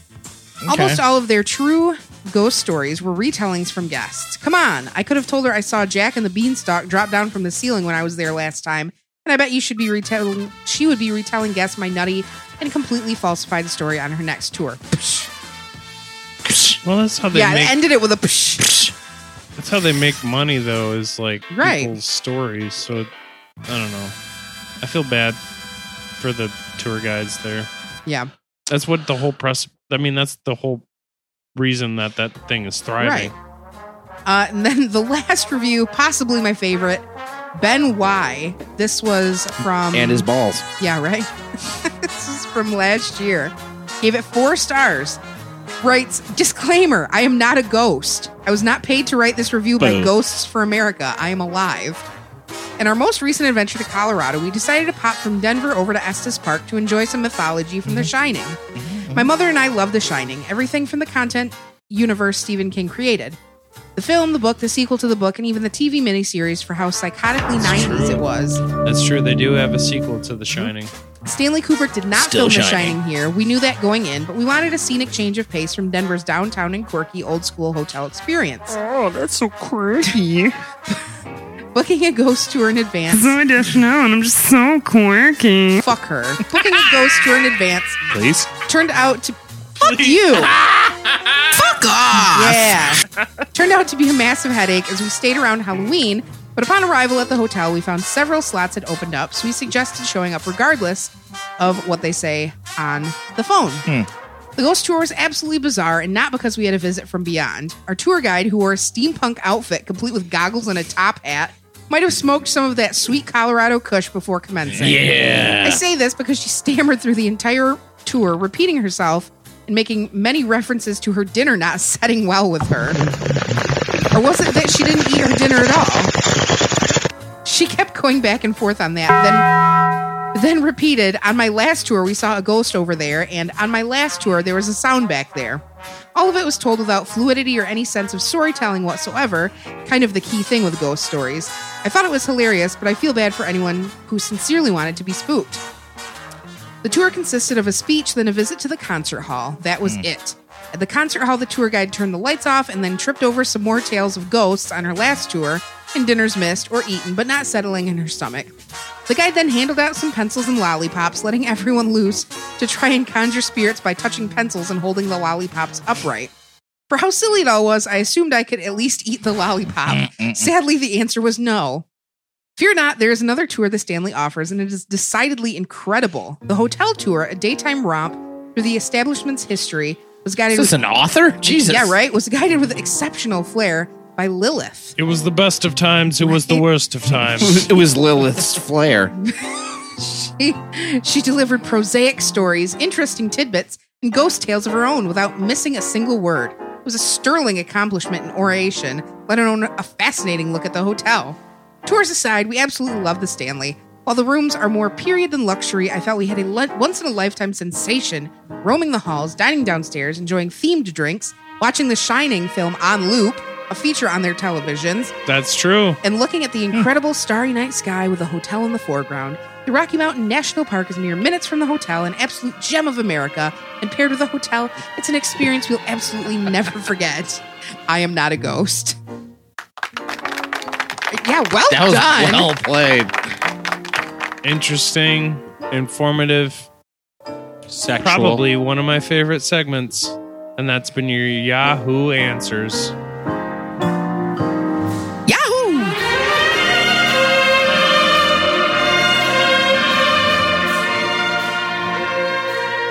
Almost all of their true ghost stories were retellings from guests. Come on, I could have told her I saw Jack and the Beanstalk drop down from the ceiling when I was there last time, and I bet you should be retelling. She would be retelling guests my nutty and completely falsified story on her next tour. Well, that's how they yeah, make. it ended it with a. Psh. That's how they make money, though. Is like Right. people's stories. So I don't know. I feel bad for the tour guides there. Yeah, That's what the whole press. I mean, that's the whole reason that that thing is thriving. Right. Uh, and then the last review, possibly my favorite, Ben Y. This was from and his balls. Yeah, right. this is from last year. Gave it four stars. Writes disclaimer: I am not a ghost. I was not paid to write this review by Boo. Ghosts for America. I am alive. In our most recent adventure to Colorado, we decided to pop from Denver over to Estes Park to enjoy some mythology from The mm-hmm. Shining. Mm-hmm. My mother and I love The Shining, everything from the content universe Stephen King created. The film, the book, the sequel to the book, and even the TV miniseries for how psychotically 90s it was. That's true. They do have a sequel to The Shining. Mm-hmm. Stanley Kubrick did not Still film The shining. Shining here. We knew that going in, but we wanted a scenic change of pace from Denver's downtown and quirky old school hotel experience. Oh, that's so quirky. Booking a ghost tour in advance. So additional, and I'm just so quirky. Fuck her. Booking a ghost tour in advance Please. turned out to. Fuck you! Fuck off! Yeah. turned out to be a massive headache as we stayed around Halloween, but upon arrival at the hotel, we found several slots had opened up, so we suggested showing up regardless of what they say on the phone. Hmm. The ghost tour was absolutely bizarre, and not because we had a visit from beyond. Our tour guide, who wore a steampunk outfit complete with goggles and a top hat, might have smoked some of that sweet Colorado Kush before commencing. Yeah. I say this because she stammered through the entire tour, repeating herself and making many references to her dinner not setting well with her. Or was it that she didn't eat her dinner at all? She kept going back and forth on that. Then, then repeated, on my last tour, we saw a ghost over there, and on my last tour, there was a sound back there. All of it was told without fluidity or any sense of storytelling whatsoever, kind of the key thing with ghost stories. I thought it was hilarious, but I feel bad for anyone who sincerely wanted to be spooked. The tour consisted of a speech, then a visit to the concert hall. That was hmm. it. At the concert hall, the tour guide turned the lights off and then tripped over some more tales of ghosts on her last tour, and dinners missed or eaten but not settling in her stomach. The guide then handed out some pencils and lollipops, letting everyone loose to try and conjure spirits by touching pencils and holding the lollipops upright. For how silly it all was, I assumed I could at least eat the lollipop. Mm, mm, mm. Sadly, the answer was no. Fear not, there is another tour the Stanley offers, and it is decidedly incredible. The hotel tour, a daytime romp through the establishment's history, was guided Is this with an author? Jesus. yeah, right. Was guided with exceptional flair by Lilith. It was the best of times. It was the worst of times. it was Lilith's flair. She, she delivered prosaic stories, interesting tidbits, and ghost tales of her own without missing a single word. It was a sterling accomplishment in oration, let alone a fascinating look at the hotel. Tours aside, we absolutely love the Stanley. While the rooms are more period than luxury, I felt we had a le- once in a lifetime sensation roaming the halls, dining downstairs, enjoying themed drinks, watching the Shining film on loop, a feature on their televisions, That's true. and looking at the incredible starry night sky with the hotel in the foreground. The Rocky Mountain National Park is mere minutes from the hotel, an absolute gem of America, and paired with the hotel, it's an experience we'll absolutely never forget. I am not a ghost. Yeah, well That was done. well played. Interesting, informative, Sexual. probably one of my favorite segments. And that's been your Yahoo Answers.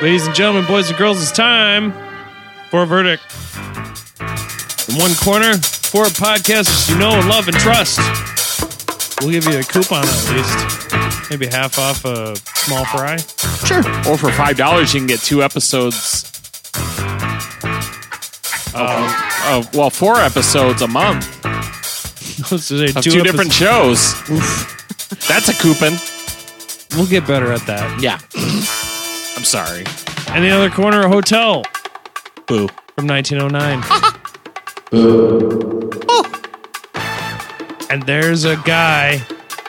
Ladies and gentlemen, boys and girls, it's time for a verdict. In one corner, four podcasters you know, love, and trust. We'll give you a coupon at least. Maybe half off a small fry. Sure. Or for five dollars, you can get two episodes. Of, of well, four episodes a month Let's say two two, different shows. That's a coupon. We'll get better at that. Yeah. I'm sorry. And the other corner, a hotel Boo. from 1909. Boo. Oh. And there's a guy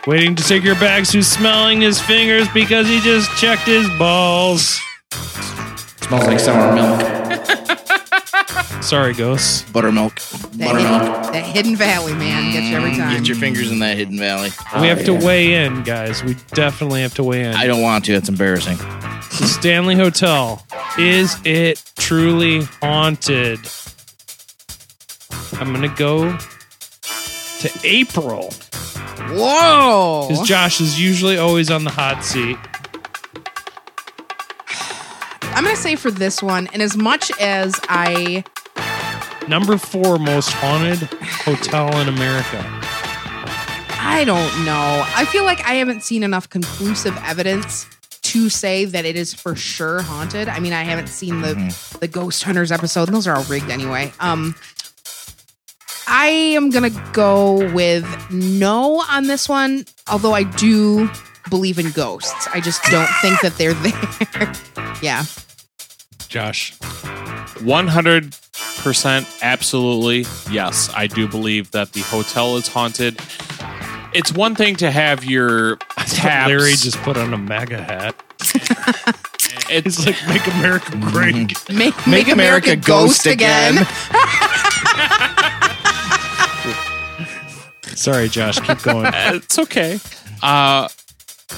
waiting to take your bags who's smelling his fingers because he just checked his balls. Smells like sour milk. Sorry, ghosts. Buttermilk. That, Buttermilk. hidden, that hidden valley, man, gets you every mm, time. Get your fingers in that hidden valley. we have oh, to weigh in, guys. We definitely have to weigh in. I don't want to. That's embarrassing. The Stanley Hotel. Is it truly haunted? I'm going to go to April. Whoa! Because Josh is usually always on the hot seat. I'm going to say for this one, and as much as I Number four most haunted hotel in America. I don't know. I feel like I haven't seen enough conclusive evidence to say that it is for sure haunted. I mean, I haven't seen the the Ghost Hunters episode, and those are all rigged anyway. Um I am going to go with no on this one, although I do believe in ghosts. I just don't think that they're there. yeah. Josh. 100% absolutely yes i do believe that the hotel is haunted it's one thing to have your tabs Larry just put on a MAGA hat. it's He's like, make America great. Make, make, America, ghost, again. Sorry, Josh. Keep going. it's okay uh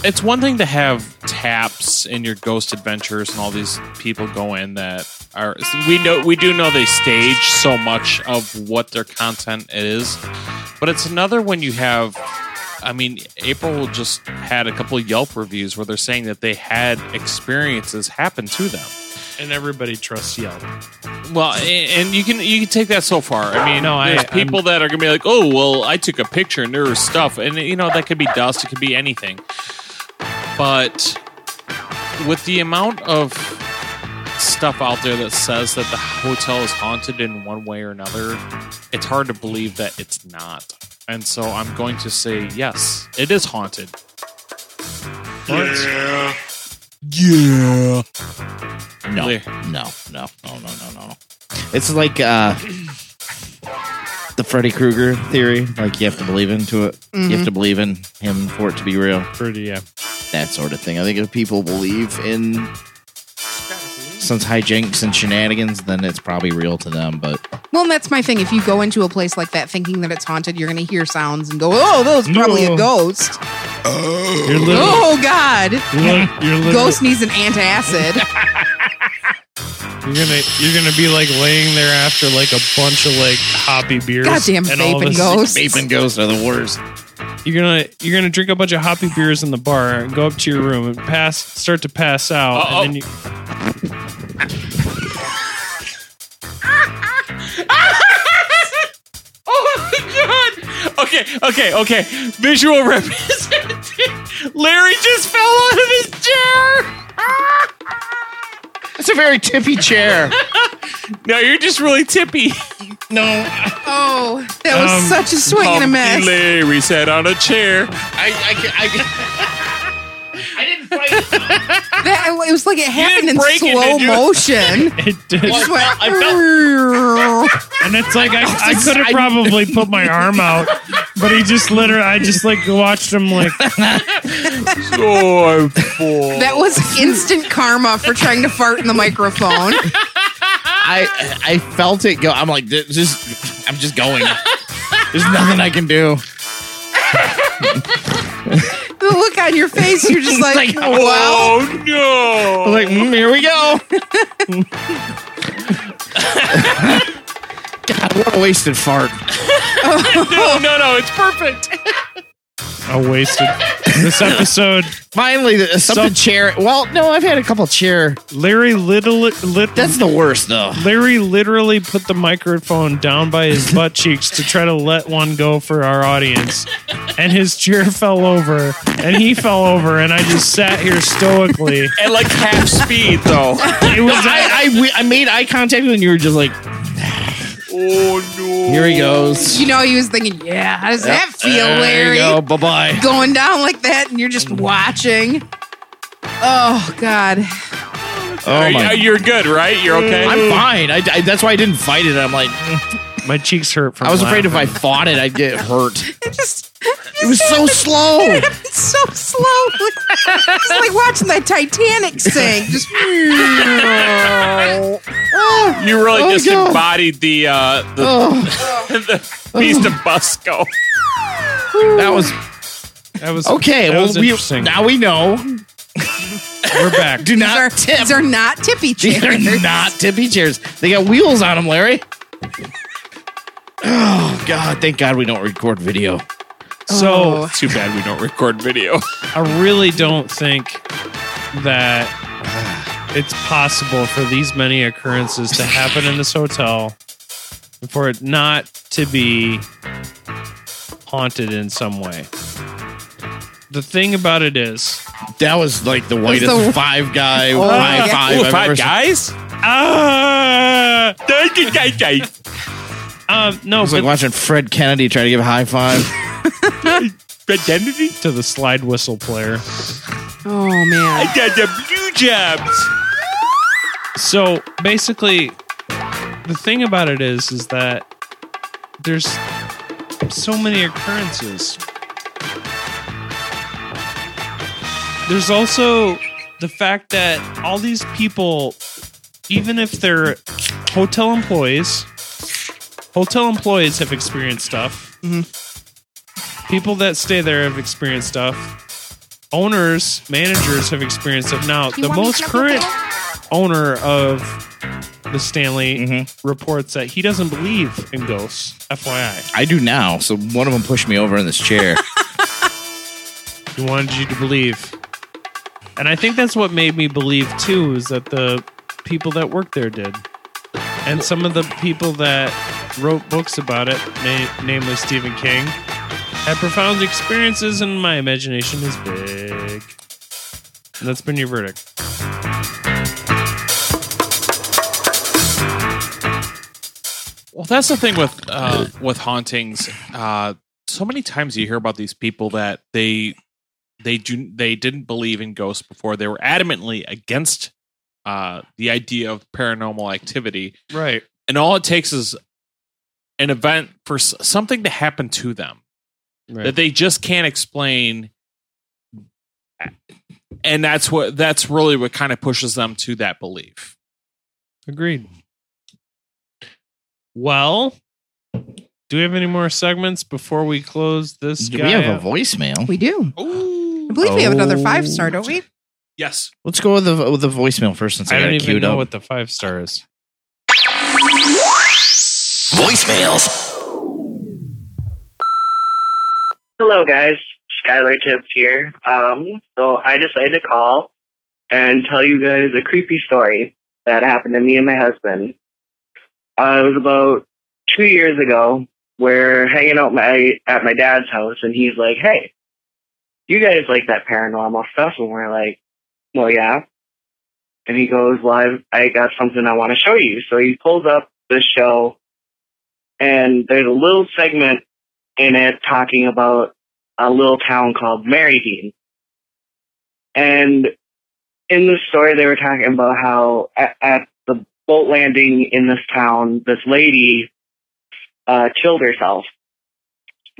it's one thing to have taps in your ghost adventures and all these people go in that are we know we do know they stage so much of what their content is but it's another when you have i mean april just had a couple of yelp reviews where they're saying that they had experiences happen to them And everybody trusts Yelp. well, and you can you can take that so far. I mean, No, I- there's people that are gonna be like, "Oh, well, I took a picture and there was stuff," and you know that could be dust, it could be anything. But with the amount of stuff out there that says that the hotel is haunted in one way or another, it's hard to believe that it's not. And so I'm going to say yes, it is haunted. Yeah. Yeah. No, Clear. no, no, no, no, no, no. It's like uh, the Freddy Krueger theory. Like you have to believe into it. You have to believe in him for it to be real. Pretty, yeah. That sort of thing. I think if people believe in some hijinks and shenanigans, then it's probably real to them. But Well, that's my thing. If you go into a place like that thinking that it's haunted, you're going to hear sounds and go, "Oh, that was probably No. a ghost." Oh. You're literally, Oh God, you're, li- you're literally ghost needs an antacid. You're gonna you're gonna be like laying there after like a bunch of like hoppy beers. Goddamn and all vaping this- ghosts. vaping ghosts are the worst. You're gonna you're gonna drink a bunch of hoppy beers in the bar and go up to your room and pass start to pass out Uh-oh. and then you Oh my god! Okay, okay, okay. Visual representation. Larry just fell out of his chair. It's a very tippy chair. No, you're just really tippy. No. Oh, that was Um, such a swing and a Humpty miss. Larry sat on a chair. I, I, I, didn't fight it. That, it was like it happened in break it, slow did you? motion. It did. It just went, I And it's like I, I could have probably put my arm out, but he just literally, I just like watched him like. So I'm full. that was instant karma for trying to fart in the microphone. I I felt it go. I'm like, this just I'm just going. There's nothing I can do. The look on your face, you're just like, Like, well, Oh no! I'm like, mm, here we go. God, what a wasted fart. no, no, no! It's perfect. I wasted this episode. Finally, the- uh, something chair. Well, no, I've had a couple chair. Larry little lit, That's the worst though. Larry literally put the microphone down by his butt cheeks to try to let one go for our audience. And his chair fell over and he fell over and I just sat here stoically. At like half speed, though. It was I, I we- I made eye contact with you and you were just like, Oh no! here he goes. you know, he was thinking, yeah, how does that feel, There Larry? you go. Bye bye. Going down like that, and you're just watching. Oh God! Oh Are you- my. you're good, right? You're okay. I'm fine. I, I- that's why I didn't fight it. I'm like, mm. My cheeks hurt from I was afraid if I laughing. fought it, I'd get hurt. It just It was so slow. it happened so slowly. it's like watching that Titanic sink. Just You really Oh, just God. embodied the uh, the, Oh, the beast of Busco. that was That was okay. That Well, was we, interesting. now we know. We're back. Do these not are, tip. these are not tippy chairs. These are not tippy chairs. They got wheels on them, Larry. Oh God! Thank God we don't record video. So Too bad we don't record video. I really don't think that it's possible for these many occurrences to happen in this hotel and for it not to be haunted in some way. The thing about it is, That was like the whitest the- five guy Oh, high yeah. five Ooh, I've five ever seen. guys. ah, um, no, It's was like but watching Fred Kennedy try to give a high five. Identity. to the slide whistle player. Oh man! I got the blue jobs. So basically, the thing about it is, is that there's so many occurrences. There's also the fact that all these people, even if they're hotel employees, hotel employees have experienced stuff. Mm-hmm. People that stay there have experienced stuff. Owners, managers have experienced it. Now, the most current owner of the Stanley mm-hmm. reports that he doesn't believe in ghosts. FYI, I do now. So one of them pushed me over in this chair. he wanted you to believe, and I think that's what made me believe too. Is that the people that worked there did, and some of the people that wrote books about it, na- namely Stephen King, had profound experiences, and my imagination is big. And that's been your verdict. Well, that's the thing with uh, with hauntings. Uh, so many times you hear about these people that they they do they didn't believe in ghosts before. They were adamantly against uh, the idea of paranormal activity, Right. and all it takes is an event for something to happen to them Right. that they just can't explain. And that's what that's really what kind of pushes them to that belief. Agreed. Well, do we have any more segments before we close this? Do guy we have out? a voicemail? We do. I believe we have another five star, don't we? Yes. Let's go with the with the voicemail first since I, I don't even queued know up. what the five star is. Voicemails. Hello, guys. Skylar Tips here. Um, so I decided to call and tell you guys a creepy story that happened to me and my husband. Uh, it was about two years ago. We're hanging out my at my dad's house, and he's like, "Hey, you guys like that paranormal stuff?" And we're like, "Well, yeah." And he goes, well, I've, I got something I want to show you. So he pulls up the show and there's a little segment in it talking about a little town called Marydean. And in the story, they were talking about how at, at the boat landing in this town, this lady uh, killed herself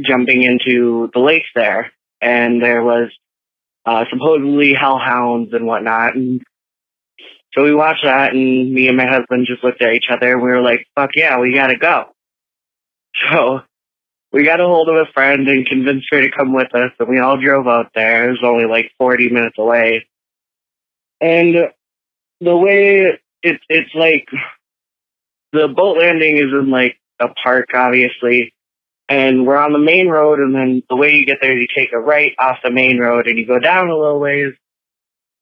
jumping into the lake there. And there was uh, supposedly hellhounds and whatnot. And so we watched that, and me and my husband just looked at each other, and we were like, fuck yeah, we gotta go. So we got a hold of a friend and convinced her to come with us, and we all drove out there. It was only like 40 minutes away. And the way it, it's like the boat landing is in like a park, obviously, and we're on the main road. And then the way you get there, you take a right off the main road, and you go down a little ways.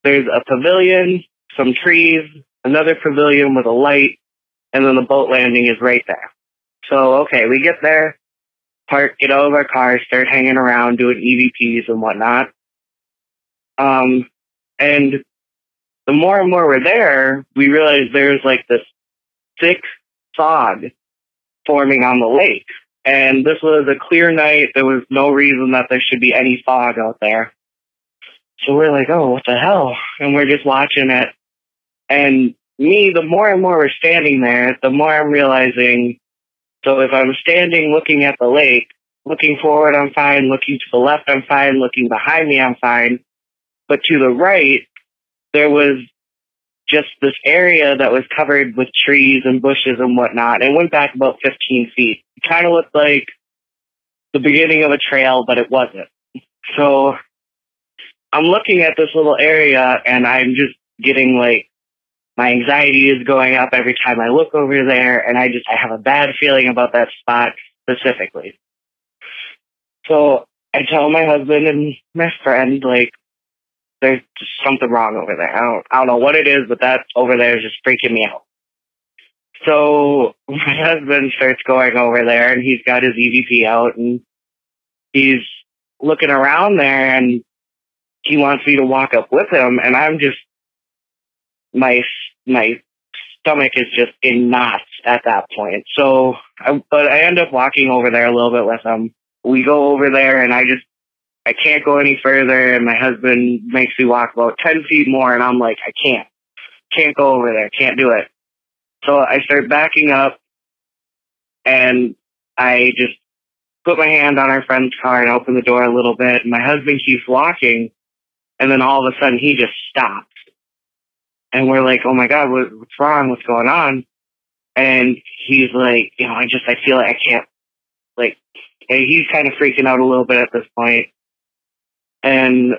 There's a pavilion, some trees, another pavilion with a light, and then the boat landing is right there. So okay, we get there, park, get out of our cars, start hanging around, doing EVPs and whatnot. Um, and the more and more we're there, we realize there's like this thick fog forming on the lake. And this was a clear night. There was no reason that there should be any fog out there. So we're like, oh, what the hell? And we're just watching it. And me, the more and more we're standing there, the more I'm realizing. So if I'm standing looking at the lake, looking forward, I'm fine. Looking to the left, I'm fine. Looking behind me, I'm fine. But to the right, there was just this area that was covered with trees and bushes and whatnot. It went back about 15 feet. It kind of looked like the beginning of a trail, but it wasn't. So I'm looking at this little area and I'm just getting like, my anxiety is going up every time I look over there and I just, I have a bad feeling about that spot specifically. So I tell my husband and my friend, like, there's just something wrong over there. I don't, I don't know what it is, but that over there is just freaking me out. So my husband starts going over there and he's got his EVP out and he's looking around there and he wants me to walk up with him and I'm just, my, my stomach is just in knots at that point. So, I, but I end up walking over there a little bit with him. We go over there and I just I can't go any further. And my husband makes me walk about 10 feet more. And I'm like, I can't, can't go over there. Can't do it. So I start backing up and I just put my hand on our friend's car and open the door a little bit. And my husband keeps walking. And then all of a sudden he just stops. And we're like, oh my God, what, what's wrong? What's going on? And he's like, you know, I just, I feel like I can't, like, he's kind of freaking out a little bit at this point. and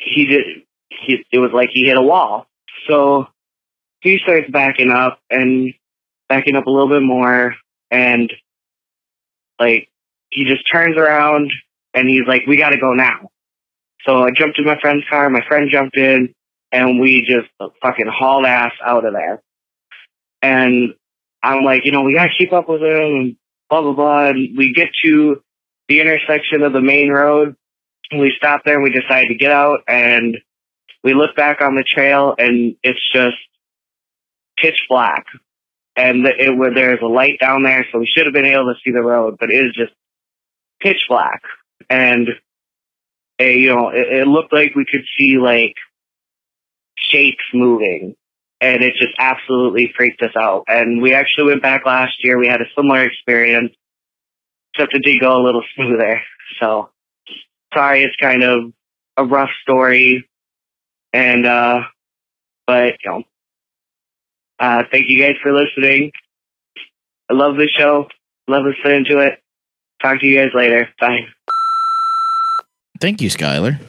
he did. He, it was like he hit a wall. So he starts backing up and backing up a little bit more, and like he just turns around and he's like, "We got to go now." So I jumped in my friend's car. My friend jumped in, and we just fucking hauled ass out of there. And I'm like, you know, we gotta keep up with him, and blah blah blah. And we get to the intersection of the main road, we stop there and we decide to get out and we look back on the trail and it's just pitch black and it where there's a light down there so we should have been able to see the road but it is just pitch black and a, you know it, it looked like we could see like shapes moving and it just absolutely freaked us out. And we actually went back last year. We had a similar experience except it did go a little smoother. So sorry it's kind of a rough story and uh but you know uh thank you guys for listening. I love the show. Love listening to it. Talk to you guys later. Bye. Thank you, Skylar.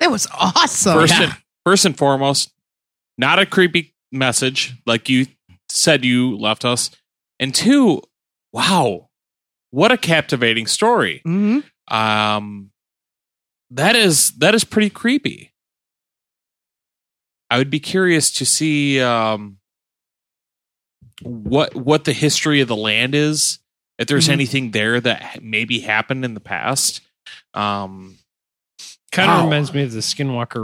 That was awesome. First, and, first and foremost, not a creepy message like you said you left us. And two, wow, what a captivating story. Mm-hmm. Um, that is that is pretty creepy. I would be curious to see um, what what the history of the land is. If there's Mhm. anything there that maybe happened in the past, um, Kind of Wow. reminds me of the Skinwalker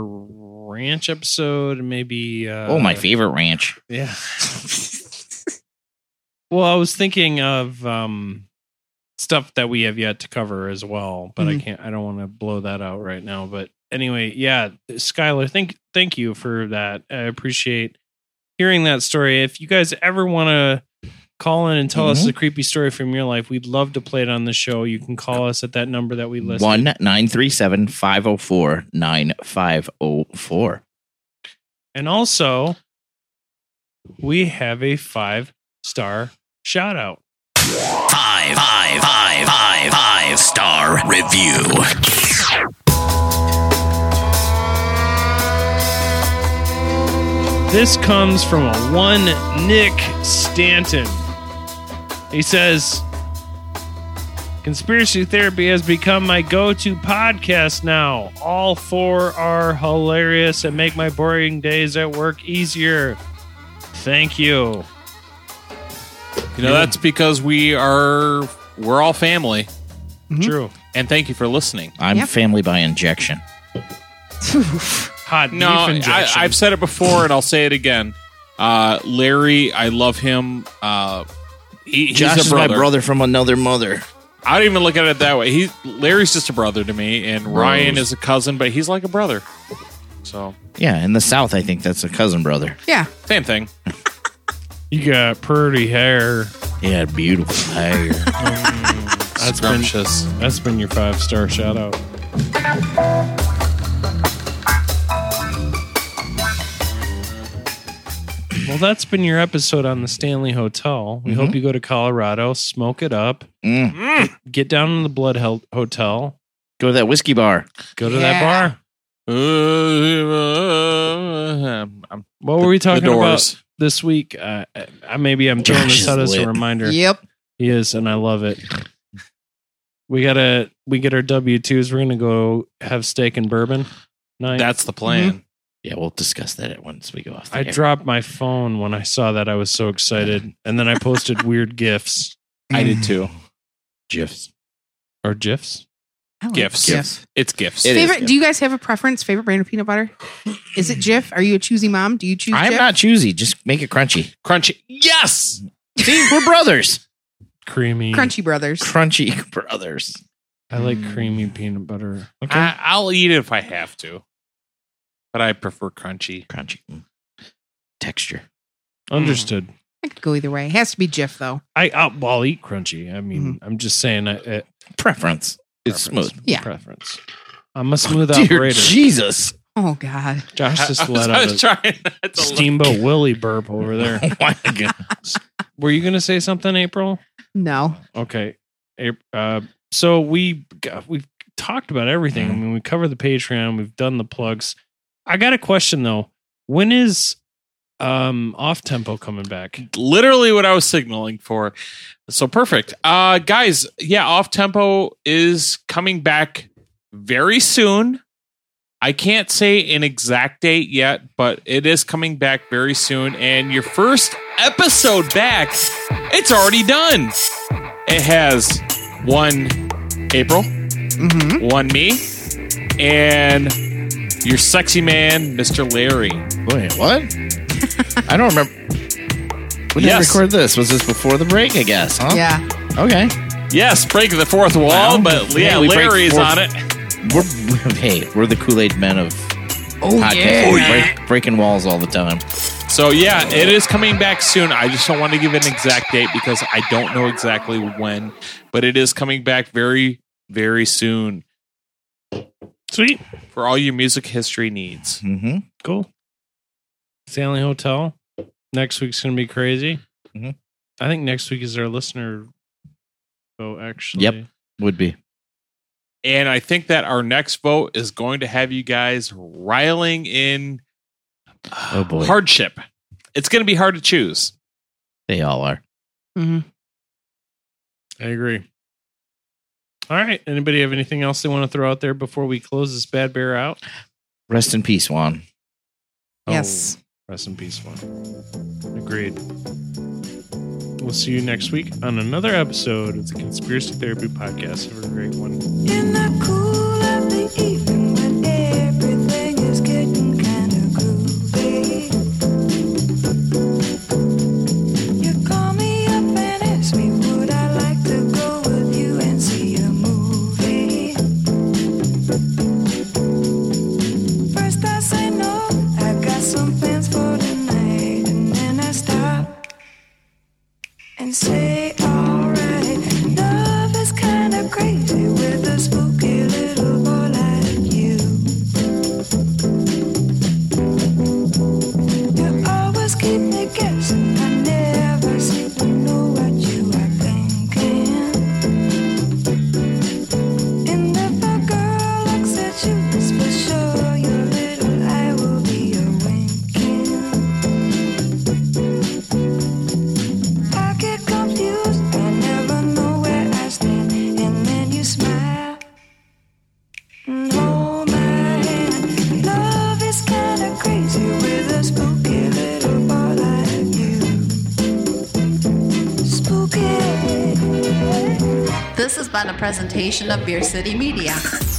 Ranch episode, maybe. Uh, oh, my favorite ranch. Yeah. well, I was thinking of um, stuff that we have yet to cover as well, but I Mhm. can't. I don't want to blow that out right now. But anyway, yeah, Skylar, thank thank you for that. I appreciate hearing that story. If you guys ever want to call in and tell us Mhm. a creepy story from your life, we'd love to play it on the show. You can call us at that number that we listed. One nine three seven five zero four nine five zero four. And also, we have a five star shout out. Five, five, five, five, five star review. This comes from a one Nick Stanton. He says, Conspiracy Therapy has become my go to podcast now. All four are hilarious and make my boring days at work easier. Thank you. You know, that's because we are we're all family. True. And thank you for listening. I'm Yep. family by injection. Hot No, beef I, injection. I've said it before and I'll say it again. Uh, Larry, I love him. Uh, he, he's Josh a is my brother. brother from another mother. I don't even look at it that way. He Larry's just a brother to me, and Ryan Rose. is a cousin, but he's like a brother. So Yeah, in the South, I think that's a cousin brother. Yeah. same thing. you got pretty hair. He had beautiful hair. Mm, that's been, Scrumptious. that's been your five star shout out. Well, that's been your episode on the Stanley Hotel. We hope you go to Colorado, smoke it up, Mm. get down in the Blood Hel- Hotel, Go to that whiskey bar. go to Yeah. that bar. I'm- What were we talking the about this week? Uh, uh, maybe I'm throwing Josh this out is as a reminder. Yep. He is, and I love it. We gotta we get our W twos. We're gonna go have steak and bourbon night. That's the plan. Yeah, we'll discuss that once we go off. The I air. dropped my phone when I saw that. I was so excited, and then I posted weird gifs I did too. gifs. or gifs. I like Gifts. Jif. It's gifts. It is Favorite? Jif. Do you guys have a preference? Favorite brand of peanut butter? Is it Jif? Are you a choosy mom? Do you choose? I'm Jif? not choosy. Just make it crunchy. Crunchy. Yes. See, we're brothers. Creamy. Crunchy Brothers. Crunchy brothers. I like mm. creamy peanut butter. Okay. I, I'll eat it if I have to, but I prefer crunchy. crunchy. Mm. Texture. Understood. I could go either way. It has to be Jif though. I I'll, I'll eat crunchy. I mean, I'm just saying. I, uh, Preference. It's preference. smooth. Yeah. Preference. I'm a smooth Dear operator. Jesus. Oh God. Josh just I, I was, let I out was a trying not to look. steamboat Willie burp over there. Oh my God. Were you gonna say something, April? No. Okay. Ap- Uh, so we we've talked about everything. I mean, we covered the Patreon. We've done the plugs. I got a question though. When is um off tempo coming back? literally what I was signaling for. So perfect. Uh guys, yeah, off tempo is coming back very soon. I can't say an exact date yet, but it is coming back very soon. And your first episode back, it's already done. It has one April, Mm-hmm. one me, and your sexy man, Mr. Larry. Wait, what? I don't remember. We didn't Yes. record this. Was this before the break? I guess. Huh? Yeah. Okay. Yes, breaking the fourth wall, Well, but yeah, yeah, we Larry's fourth- on it. We're hey, we're the Kool Aid men of Oh podcasts. yeah. We break, breaking walls all the time. So yeah, it is coming back soon. I just don't want to give an exact date because I don't know exactly when, but it is coming back very, very soon Sweet. for all your music history needs. Mm-hmm. Cool. Stanley Hotel. Next week's gonna be crazy. Mhm. I think next week is our listener vote. Actually, Yep. Would be. And I think that our next vote is going to have you guys riling in Oh boy. hardship. It's going to be hard to choose. They all are. Mm-hmm. I agree. All right. Anybody have anything else they want to throw out there before we close this bad bear out? Rest in peace, Juan. Oh, yes. Oh, rest in peace, Juan. Agreed. We'll see you next week on another episode of the Conspiracy Therapy Podcast. Have a great one. Presentation of Beer City Media.